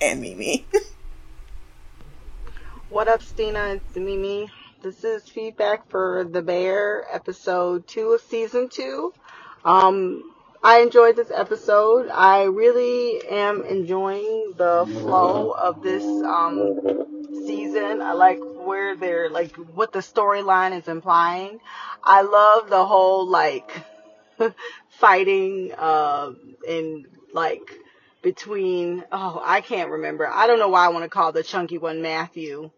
And Mimi. [laughs] what up, Stina? It's Mimi. This is feedback for The Bear, episode two of season two. Um, I enjoyed this episode. I really am enjoying the flow of this um, season. I like where they're like what the storyline is implying. I love the whole like [laughs] fighting uh, in like between oh I can't remember. I don't know why I want to call the chunky one Matthew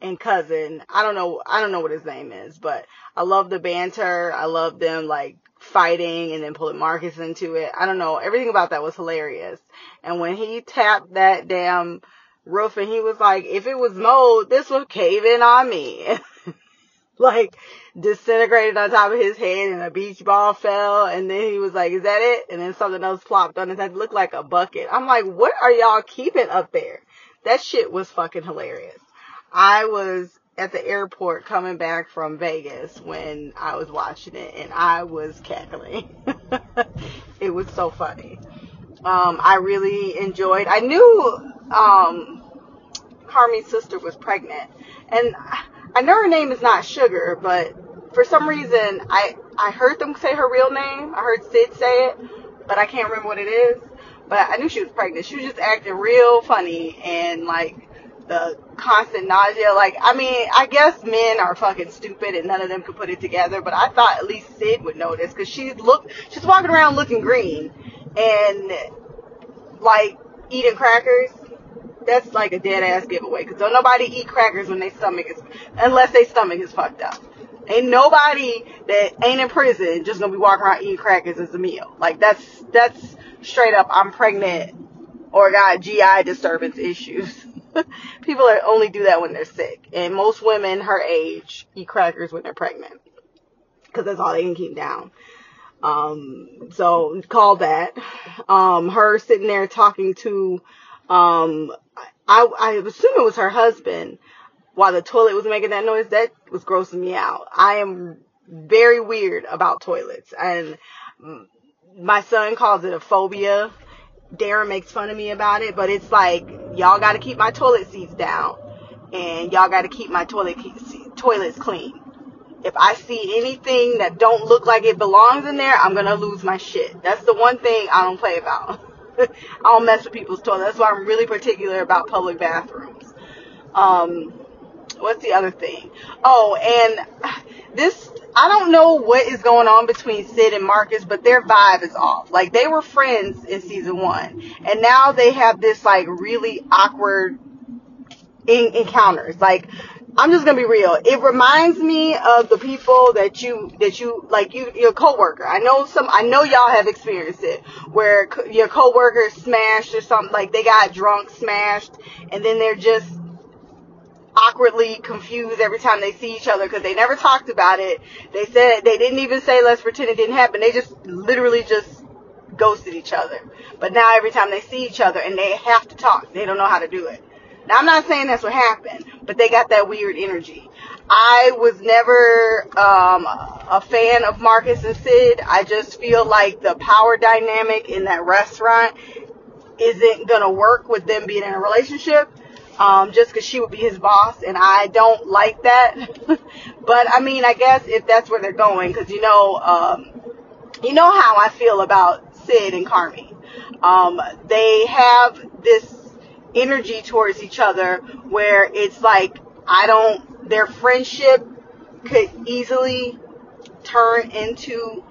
and cousin. I don't know I don't know what his name is, but I love the banter. I love them like fighting and then pulling Marcus into it. I don't know. Everything about that was hilarious. And when he tapped that damn roof and he was like, if it was mold, this would cave in on me. [laughs] like disintegrated on top of his head and a beach ball fell and then he was like, is that it? And then something else plopped on his head. looked like a bucket. I'm like, what are y'all keeping up there? That shit was fucking hilarious. I was at the airport coming back from Vegas when I was watching it and I was cackling. [laughs] it was so funny. Um, I really enjoyed, I knew, um, Carmy's sister was pregnant and I know her name is not Sugar, but for some reason I, I heard them say her real name. I heard Sid say it, but I can't remember what it is. But I knew she was pregnant. She was just acting real funny and like the constant nausea. Like, I mean, I guess men are fucking stupid and none of them could put it together, but I thought at least Sid would notice because she's look, she's walking around looking green and like eating crackers. That's like a dead ass giveaway because don't nobody eat crackers when their stomach is, unless their stomach is fucked up. Ain't nobody that ain't in prison just gonna be walking around eating crackers as a meal. Like that's, that's straight up, I'm pregnant or got GI disturbance issues. [laughs] [laughs] people are, only do that when they're sick. And most women her age eat crackers when they're pregnant. Cause that's all they can keep down. Um, so call that. Um, her sitting there talking to, um, I, I assume it was her husband while the toilet was making that noise. That was grossing me out. I am very weird about toilets and my son calls it a phobia Darren makes fun of me about it, but it's like y'all got to keep my toilet seats down, and y'all got to keep my toilet toilets clean. If I see anything that don't look like it belongs in there, I'm gonna lose my shit. That's the one thing I don't play about. [laughs] I don't mess with people's toilets. That's why I'm really particular about public bathrooms. Um, what's the other thing? Oh, and this I don't know what is going on between Sid and Marcus, but their vibe is off. Like they were friends in season one, and now they have this like really awkward in- encounters. Like I'm just gonna be real. It reminds me of the people that you that you like you your coworker. I know some. I know y'all have experienced it where co- your coworker smashed or something. Like they got drunk, smashed, and then they're just awkwardly confused every time they see each other because they never talked about it. They said they didn't even say let's pretend it didn't happen. They just literally just ghosted each other. But now every time they see each other and they have to talk, they don't know how to do it. Now I'm not saying that's what happened, but they got that weird energy. I was never um, a fan of Marcus and Sid. I just feel like the power dynamic in that restaurant isn't gonna work with them being in a relationship um, just because she would be his boss, and I don't like that. [laughs] but I mean, I guess if that's where they're going, because you know, um, you know how I feel about Sid and Carmy. Um, they have this energy towards each other where it's like I don't their friendship could easily turn into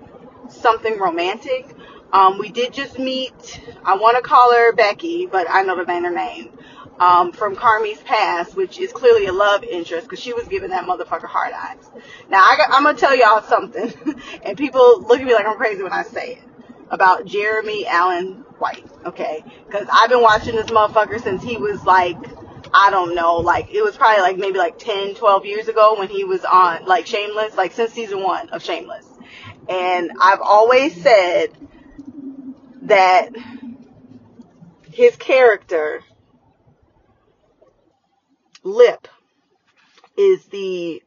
something romantic. Um, we did just meet, I want to call her Becky, but I know her name, um, from Carmy's past, which is clearly a love interest because she was giving that motherfucker hard eyes. Now, I am to tell y'all something, [laughs] and people look at me like I'm crazy when I say it, about Jeremy Allen White, okay? Because I've been watching this motherfucker since he was like, I don't know, like, it was probably like maybe like 10, 12 years ago when he was on, like, Shameless, like, since season one of Shameless. And I've always said that his character, Lip, is the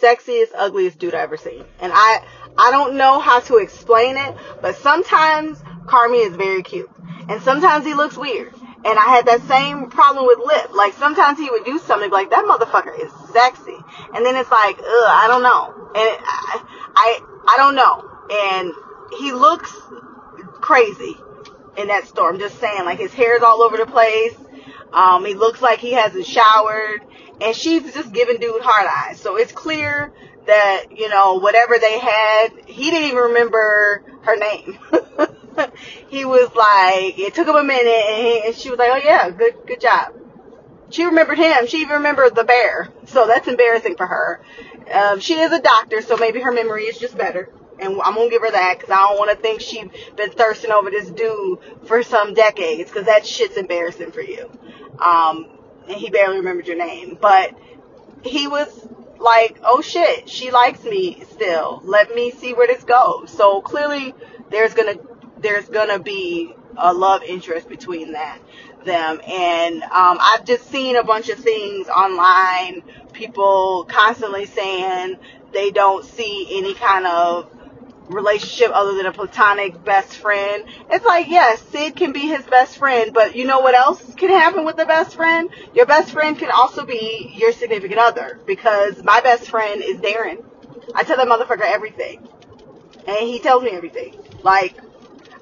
sexiest, ugliest dude I've ever seen. And I, I don't know how to explain it, but sometimes Carmy is very cute. And sometimes he looks weird. And I had that same problem with Lip. Like sometimes he would do something like that motherfucker is sexy, and then it's like, ugh, I don't know, and I, I, I don't know. And he looks crazy in that store. I'm just saying, like his hair's all over the place. Um, he looks like he hasn't showered, and she's just giving dude hard eyes. So it's clear that you know whatever they had, he didn't even remember her name. [laughs] he was like, it took him a minute, and, he, and she was like, oh yeah, good, good job. She remembered him. She even remembered the bear. So that's embarrassing for her. Um, she is a doctor, so maybe her memory is just better. And I'm gonna give her that because I don't want to think she's been thirsting over this dude for some decades because that shit's embarrassing for you. Um, and he barely remembered your name, but he was like, oh shit, she likes me still. Let me see where this goes. So clearly, there's gonna there's gonna be a love interest between that them and um, i've just seen a bunch of things online people constantly saying they don't see any kind of relationship other than a platonic best friend. It's like, yes, Sid can be his best friend, but you know what else can happen with the best friend? Your best friend can also be your significant other because my best friend is Darren. I tell that motherfucker everything. And he tells me everything. Like,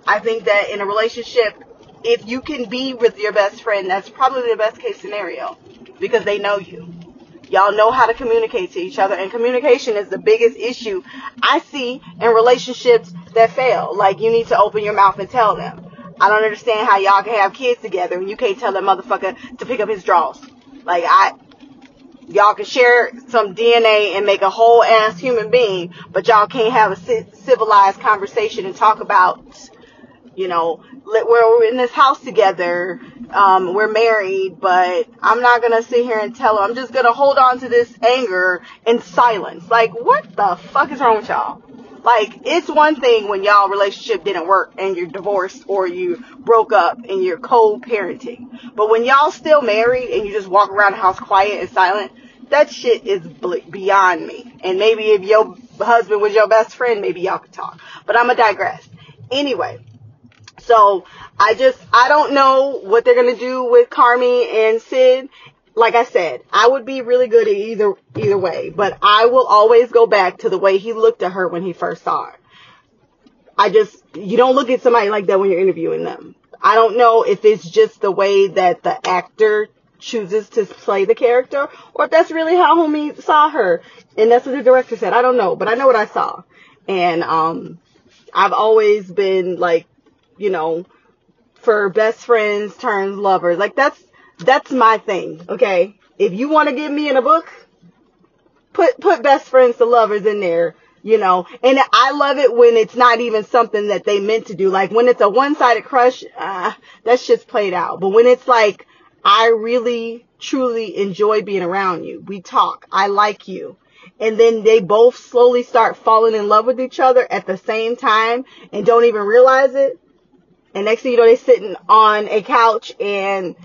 I think that in a relationship, if you can be with your best friend, that's probably the best case scenario because they know you. Y'all know how to communicate to each other, and communication is the biggest issue I see in relationships that fail. Like, you need to open your mouth and tell them. I don't understand how y'all can have kids together and you can't tell that motherfucker to pick up his drawers. Like, I, y'all can share some DNA and make a whole ass human being, but y'all can't have a civilized conversation and talk about you know, we're in this house together. Um, we're married, but I'm not gonna sit here and tell her. I'm just gonna hold on to this anger in silence. Like, what the fuck is wrong with y'all? Like, it's one thing when y'all relationship didn't work and you're divorced or you broke up and you're co-parenting. But when y'all still married and you just walk around the house quiet and silent, that shit is beyond me. And maybe if your husband was your best friend, maybe y'all could talk. But I'm gonna digress. Anyway, so I just, I don't know what they're going to do with Carmy and Sid. Like I said, I would be really good at either, either way, but I will always go back to the way he looked at her when he first saw her. I just, you don't look at somebody like that when you're interviewing them. I don't know if it's just the way that the actor chooses to play the character or if that's really how homie saw her. And that's what the director said. I don't know, but I know what I saw. And, um, I've always been like you know, for best friends turns lovers. Like that's that's my thing. Okay, if you want to get me in a book, put put best friends to lovers in there. You know, and I love it when it's not even something that they meant to do. Like when it's a one-sided crush, uh, that shit's played out. But when it's like, I really truly enjoy being around you. We talk. I like you and then they both slowly start falling in love with each other at the same time and don't even realize it. And next thing you know, they're sitting on a couch and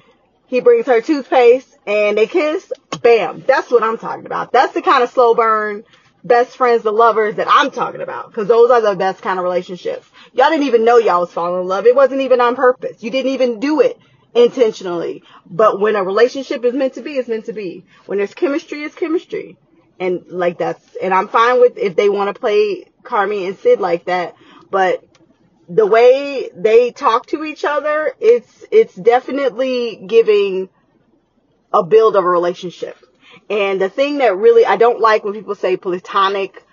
he brings her toothpaste and they kiss. Bam. That's what I'm talking about. That's the kind of slow burn, best friends, the lovers that I'm talking about. Cause those are the best kind of relationships. Y'all didn't even know y'all was falling in love. It wasn't even on purpose. You didn't even do it intentionally. But when a relationship is meant to be, it's meant to be. When there's chemistry, it's chemistry. And like that's, and I'm fine with if they want to play Carmy and Sid like that, but the way they talk to each other, it's, it's definitely giving a build of a relationship. And the thing that really I don't like when people say platonic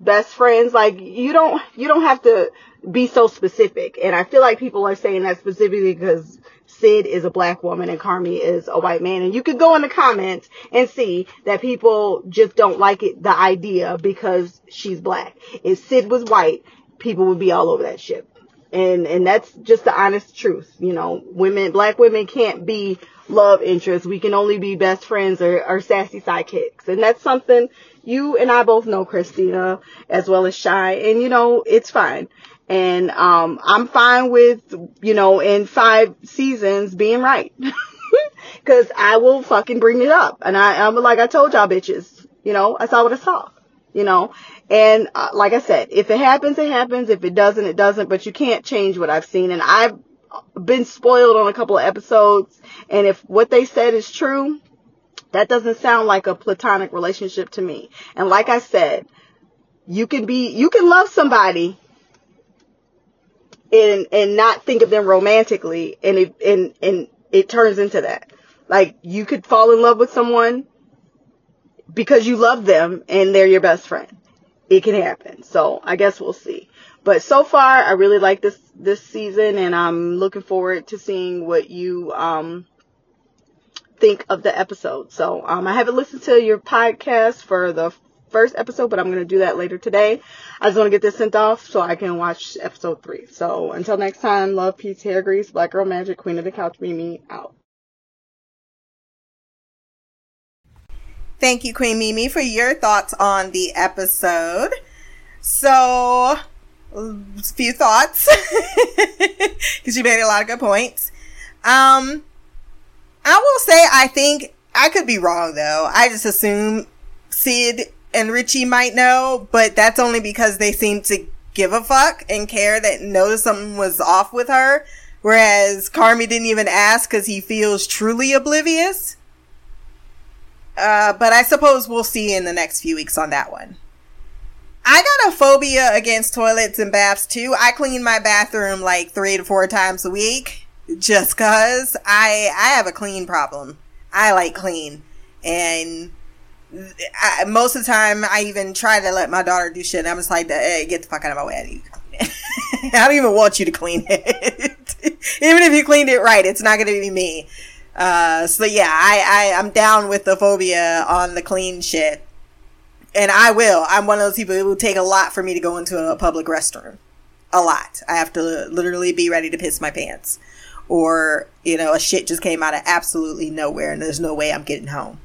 best friends, like you don't you don't have to be so specific. And I feel like people are saying that specifically because Sid is a black woman and Carmy is a white man. And you could go in the comments and see that people just don't like it, the idea because she's black. If Sid was white, people would be all over that shit. And, and that's just the honest truth. You know, women, black women can't be love interests. We can only be best friends or, or sassy sidekicks. And that's something you and I both know, Christina, as well as Shy. And you know, it's fine. And, um, I'm fine with, you know, in five seasons being right. [laughs] Cause I will fucking bring it up. And I, I'm like I told y'all bitches, you know, I saw what I saw, you know, and uh, like I said, if it happens, it happens. If it doesn't, it doesn't, but you can't change what I've seen. And I've been spoiled on a couple of episodes. And if what they said is true, that doesn't sound like a platonic relationship to me. And like I said, you can be, you can love somebody and, and not think of them romantically and it, and, and it turns into that. Like you could fall in love with someone because you love them and they're your best friend. It can happen. So I guess we'll see. But so far, I really like this this season, and I'm looking forward to seeing what you um think of the episode. So um, I haven't listened to your podcast for the first episode, but I'm to do that later today. I just want to get this sent off so I can watch episode three. So until next time, love, peace, hair grease, black girl magic, queen of the couch, Mimi, out. Thank you, Queen Mimi, for your thoughts on the episode. So, a few thoughts [laughs] because you made a lot of good points. Um, I will say I think I could be wrong though. I just assume Sid and Richie might know, but that's only because they seem to give a fuck and care that notice something was off with her. Whereas Carmy didn't even ask because he feels truly oblivious. Uh, but I suppose we'll see in the next few weeks on that one. I got a phobia against toilets and baths too. I clean my bathroom like three to four times a week just cause I, I have a clean problem. I like clean and I, most of the time I even try to let my daughter do shit. I'm just like, hey, get the fuck out of my way. I need to clean it. [laughs] I don't even want you to clean it. [laughs] even if you cleaned it right, it's not going to be me. Uh, so yeah, I, I, I'm down with the phobia on the clean shit and I will. I'm one of those people. It will take a lot for me to go into a public restroom. A lot. I have to literally be ready to piss my pants, or you know, a shit just came out of absolutely nowhere, and there's no way I'm getting home.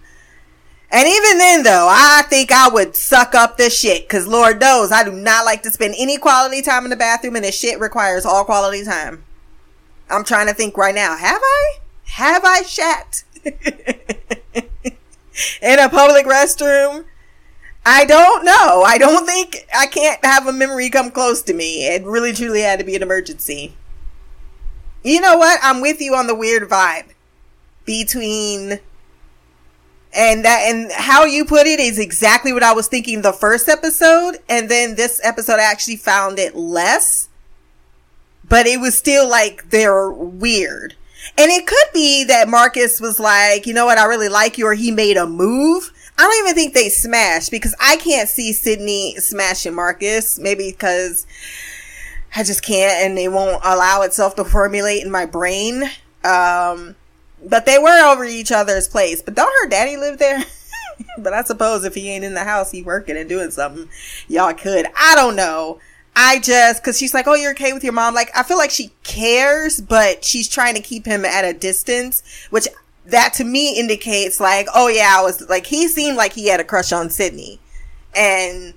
And even then, though, I think I would suck up this shit because Lord knows I do not like to spend any quality time in the bathroom, and this shit requires all quality time. I'm trying to think right now. Have I? Have I shat [laughs] in a public restroom? I don't know. I don't think I can't have a memory come close to me. It really truly had to be an emergency. You know what? I'm with you on the weird vibe between and that and how you put it is exactly what I was thinking the first episode and then this episode I actually found it less but it was still like they're weird. And it could be that Marcus was like, you know what, I really like you, or he made a move I don't even think they smashed because I can't see Sydney smashing Marcus. Maybe because I just can't and it won't allow itself to formulate in my brain. Um, but they were over each other's place. But don't her daddy live there? [laughs] but I suppose if he ain't in the house, he working and doing something. Y'all could. I don't know. I just, cause she's like, oh, you're okay with your mom. Like, I feel like she cares, but she's trying to keep him at a distance, which that to me indicates like, oh yeah, I was like, he seemed like he had a crush on Sydney. And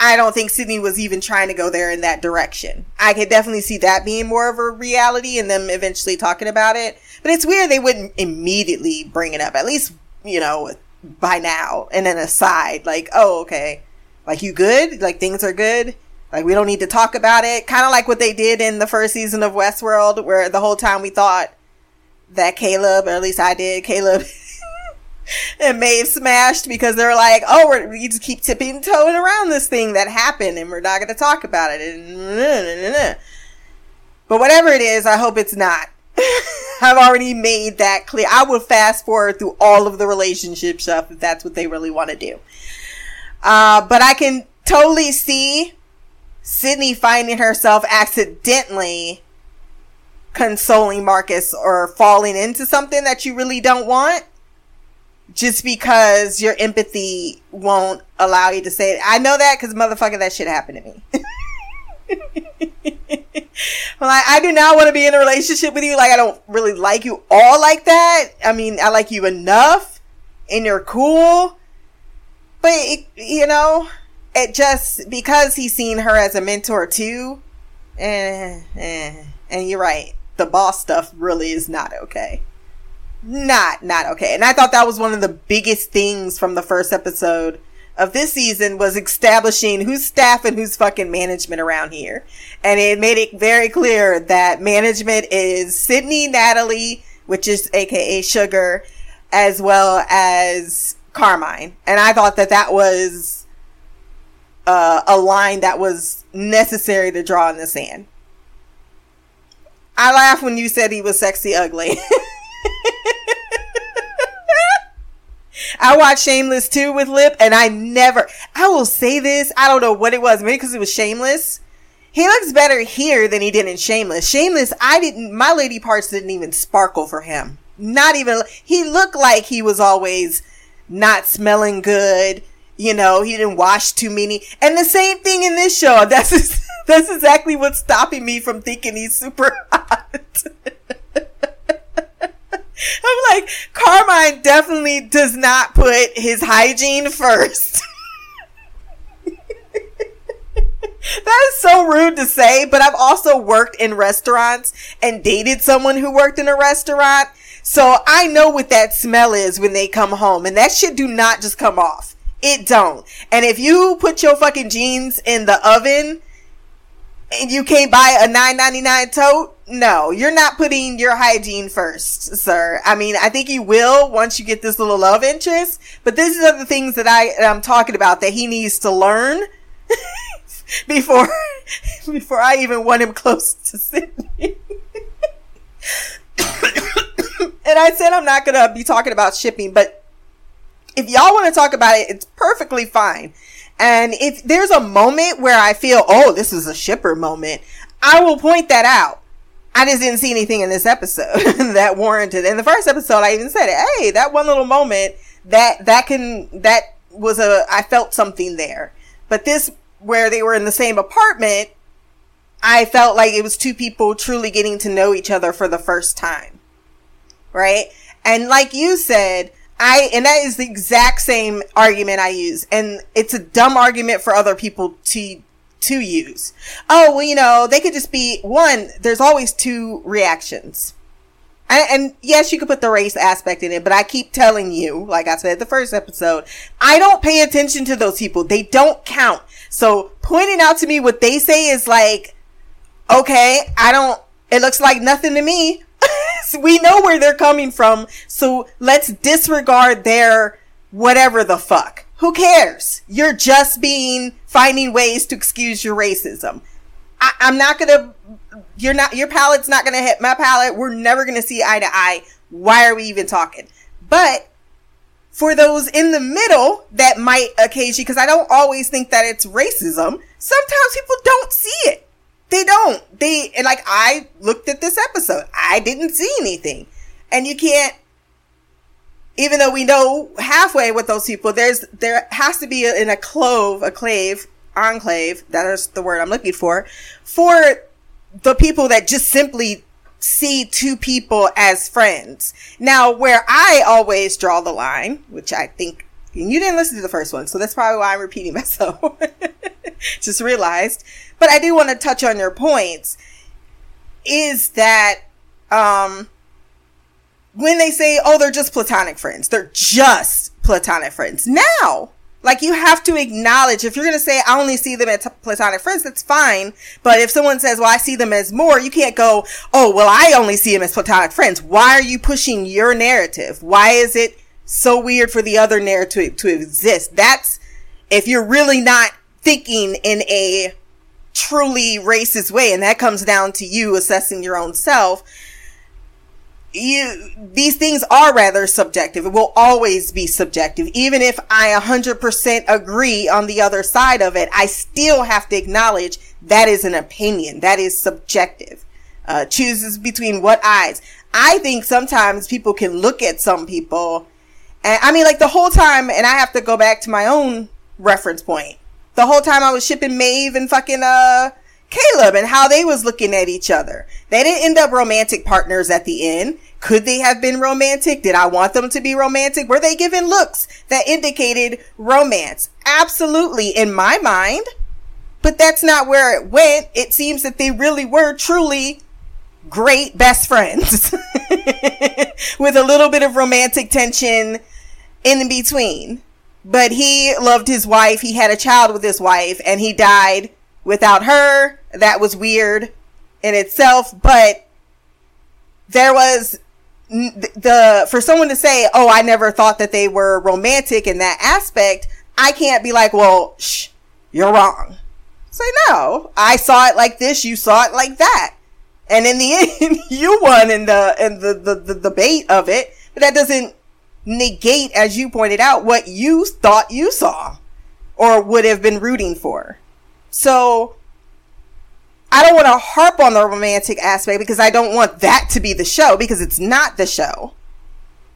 I don't think Sydney was even trying to go there in that direction. I could definitely see that being more of a reality and them eventually talking about it. But it's weird they wouldn't immediately bring it up, at least, you know, by now. And then aside, like, oh, okay. Like, you good? Like, things are good? Like, we don't need to talk about it. Kind of like what they did in the first season of Westworld, where the whole time we thought that Caleb, or at least I did, Caleb [laughs] and Maeve smashed because they're like, oh, we're, we just keep tipping toeing around this thing that happened and we're not going to talk about it. And, but whatever it is, I hope it's not. [laughs] I've already made that clear. I will fast forward through all of the relationship stuff if that's what they really want to do. Uh, but I can totally see Sydney finding herself accidentally consoling Marcus or falling into something that you really don't want just because your empathy won't allow you to say it. I know that because motherfucker, that shit happened to me. [laughs] like, I do not want to be in a relationship with you. Like, I don't really like you all like that. I mean, I like you enough and you're cool. But, it, you know, it just, because he's seen her as a mentor too. Eh, eh. And you're right. The boss stuff really is not okay not not okay. And I thought that was one of the biggest things from the first episode of this season was establishing who's staff and who's fucking management around here. And it made it very clear that management is Sydney Natalie, which is aka Sugar, as well as Carmine. And I thought that that was uh, a line that was necessary to draw in the sand. I laughed when you said he was sexy ugly. [laughs] I watched Shameless too with Lip, and I never, I will say this, I don't know what it was, maybe because it was Shameless. He looks better here than he did in Shameless. Shameless, I didn't, my lady parts didn't even sparkle for him. Not even, he looked like he was always not smelling good. You know, he didn't wash too many. And the same thing in this show. [laughs] That's, that's exactly what's stopping me from thinking he's super hot. [laughs] I'm like, Carmine definitely does not put his hygiene first. [laughs] that is so rude to say, but I've also worked in restaurants and dated someone who worked in a restaurant. So I know what that smell is when they come home and that shit do not just come off. It don't. And if you put your fucking jeans in the oven and you can't buy a 9.99 tote, no, you're not putting your hygiene first, sir. I mean, I think you will once you get this little love interest, but these are the things that I am talking about that he needs to learn [laughs] before [laughs] before I even want him close to Sydney. [coughs] [coughs] and I said I'm not gonna be talking about shipping, but if y'all want to talk about it, it's perfectly fine. And if there's a moment where I feel, oh, this is a shipper moment, I will point that out. I just didn't see anything in this episode [laughs] that warranted. In the first episode, I even said. Hey, that one little moment that that can that was a I felt something there. But this where they were in the same apartment, I felt like it was two people truly getting to know each other for the first time. Right? And like you said, I and that is the exact same argument I use. And it's a dumb argument for other people to to use. Oh, well, you know, they could just be one, there's always two reactions. And, and, yes, you could put the race aspect in it, but I keep telling you, like I said the first episode, I don't pay attention to those people. They don't count. So pointing out to me what they say is like, okay, I don't, it looks like nothing to me. [laughs] we know where they're coming from. So let's disregard their whatever the fuck. Who cares? You're just being finding ways to excuse your racism. I, am not gonna. You're not. Your palate's not gonna hit my palate. We're never gonna see eye to eye. Why are we even talking? But for those in the middle that might occasionally, because I don't always think that it's racism. Sometimes people don't see it. They don't. They and like I looked at this episode. I didn't see anything, and you can't even though we know halfway with those people, there's there has to be a, in a clove, a clave, enclave. That is the word I'm looking for. For the people that just simply see two people as friends. Now, where I always draw the line, which I think you didn't listen to the first one, so that's probably why I'm repeating [laughs] myself. just realized, but I do want to touch on your points. Is that um when they say, oh, they're just platonic friends, they're just platonic friends. Now, like you have to acknowledge if you're going to say, I only see them as platonic friends, that's fine. But if someone says, well, I see them as more, you can't go, oh, well, I only see them as platonic friends. Why are you pushing your narrative? Why is it so weird for the other narrative to, exist. That's if you're really not thinking in a truly racist way, and that comes down to you assessing your own self. You, these things are rather subjective. It will always be subjective. Even if I 100% agree on the other side of it, I still have to acknowledge that is an opinion. That is subjective. Uh, chooses between what eyes. I think sometimes people can look at some people and I mean, like the whole time, and I have to go back to my own reference point. The whole time I was shipping Maeve and fucking, uh, Caleb and how they was looking at each other. They didn't end up romantic partners at the end. Could they have been romantic? Did I want them to be romantic? Were they given looks that indicated romance? Absolutely, in my mind. But that's not where it went. It seems that they really were truly great best friends [laughs] with a little bit of romantic tension in between. But he loved his wife. He had a child with his wife and he died without her. That was weird in itself, but there was the, for someone to say, Oh, I never thought that they were romantic in that aspect. I can't be like, well, shh, you're wrong. Say no, I saw it like this. You saw it like that. And in the [laughs] end, you won in the, in the, the, the debate of it. But that doesn't negate, as you pointed out, what you thought you saw or would have been rooting for. So I don't want to harp on the romantic aspect because I don't want that to be the show because it's not the show.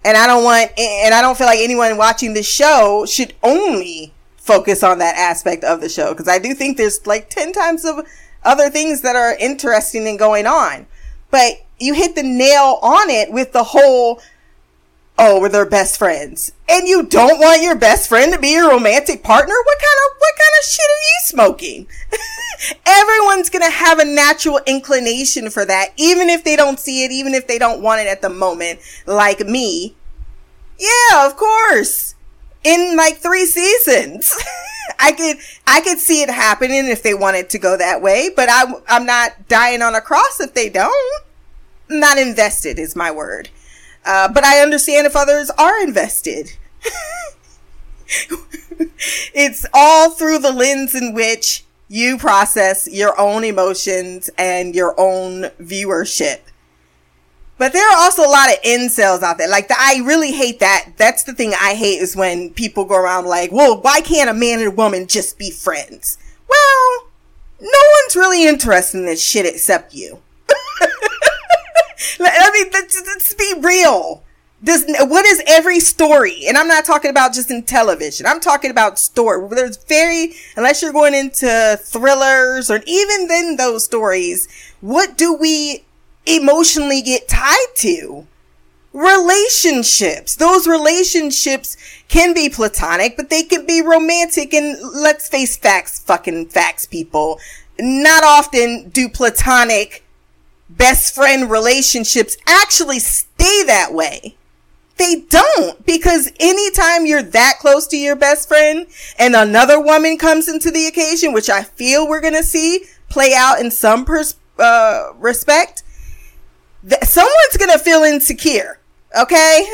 And I don't want, and I don't feel like anyone watching the show should only focus on that aspect of the show because I do think there's like 10 times of other things that are interesting and going on. But you hit the nail on it with the whole, oh, we're their best friends. And you don't want your best friend to be your romantic partner? What kind of, what kind of shit are you smoking? [laughs] Everyone's gonna have a natural inclination for that, even if they don't see it, even if they don't want it at the moment, like me. Yeah, of course. In like three seasons. [laughs] I could I could see it happening if they wanted to go that way, but I'm I'm not dying on a cross if they don't. not invested is my word. Uh, but I understand if others are invested. [laughs] it's all through the lens in which you process your own emotions and your own viewership. But there are also a lot of incels out there. Like, the, I really hate that. That's the thing I hate is when people go around like, well, why can't a man and a woman just be friends? Well, no one's really interested in this shit except you. [laughs] I mean, let's, let's be real. Does, what is every story? And I'm not talking about just in television. I'm talking about story. There's very, unless you're going into thrillers or even then those stories, what do we emotionally get tied to? Relationships. Those relationships can be platonic, but they can be romantic and let's face facts, fucking facts, people. Not often do platonic best friend relationships actually stay that way. They don't because anytime you're that close to your best friend and another woman comes into the occasion, which I feel we're going to see play out in some pers- uh, respect, th- someone's to feel insecure. Okay.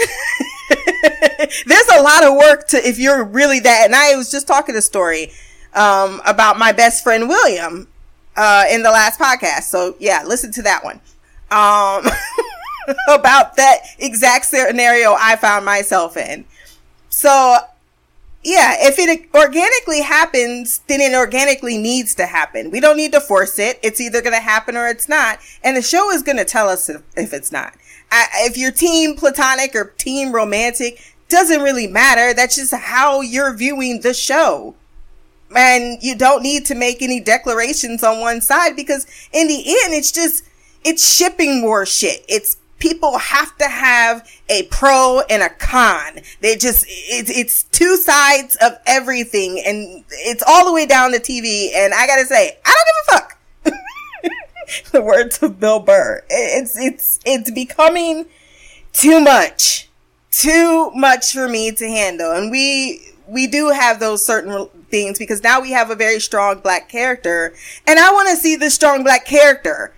[laughs] There's a lot of work to, if you're really that. And I was just talking a story, um, about my best friend William, uh, in the last podcast. So yeah, listen to that one. Um, [laughs] about that exact scenario I found myself in. So yeah, if it organically happens, then it organically needs to happen. We don't need to force it. It's either going to happen or it's not. And the show is going to tell us if, if it's not. I, if you're team platonic or team romantic, doesn't really matter. That's just how you're viewing the show. And you don't need to make any declarations on one side because in the end, it's just, it's shipping more shit. It's people have to have a pro and a con. They just, it, it's two sides of everything and it's all the way down to TV. And I gotta say, I don't give a fuck. [laughs] the words of Bill Burr. It's, it's, it's becoming too much, too much for me to handle. And we, we do have those certain things because now we have a very strong black character and I want to see the strong black character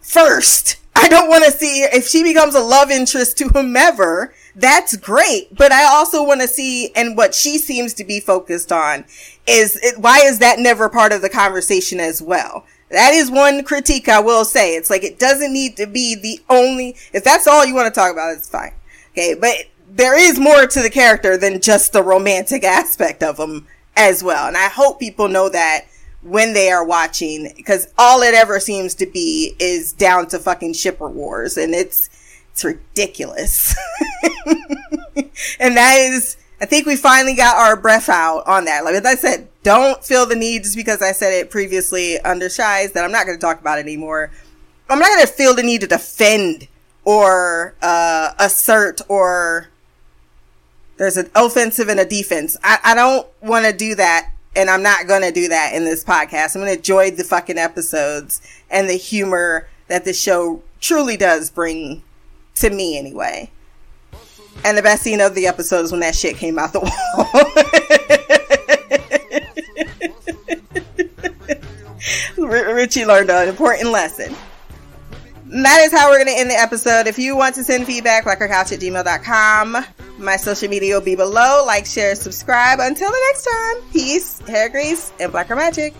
first I don't want to see if she becomes a love interest to whomever. That's great. But I also want to see, and what she seems to be focused on is it, why is that never part of the conversation as well? That is one critique I will say. It's like it doesn't need to be the only, if that's all you want to talk about, it's fine. Okay. But there is more to the character than just the romantic [laughs] aspect of him as well. And I hope people know that when they are watching because all it ever seems to be is down to fucking shipper wars and it's it's ridiculous. [laughs] And that is i think we finally got our breath out on that. Like i said don't feel the need just because i said it previously under shies that i'm not going to talk about it anymore. I'm not going to feel the need to defend or uh, assert or there's an offensive and a defense. I, I don't want to do that and I'm not going to do that in this podcast. I'm going to enjoy the fucking episodes and the humor that the show truly does bring to me anyway. And the best scene of the episode is when that shit came out the wall. [laughs] Richie learned an important lesson. That is how we're going to end the episode. If you want to send feedback, blackgirlcouch at gmail.com. My social media will be below. Like, share, subscribe. Until the next time, peace, hair grease, and black girl magic.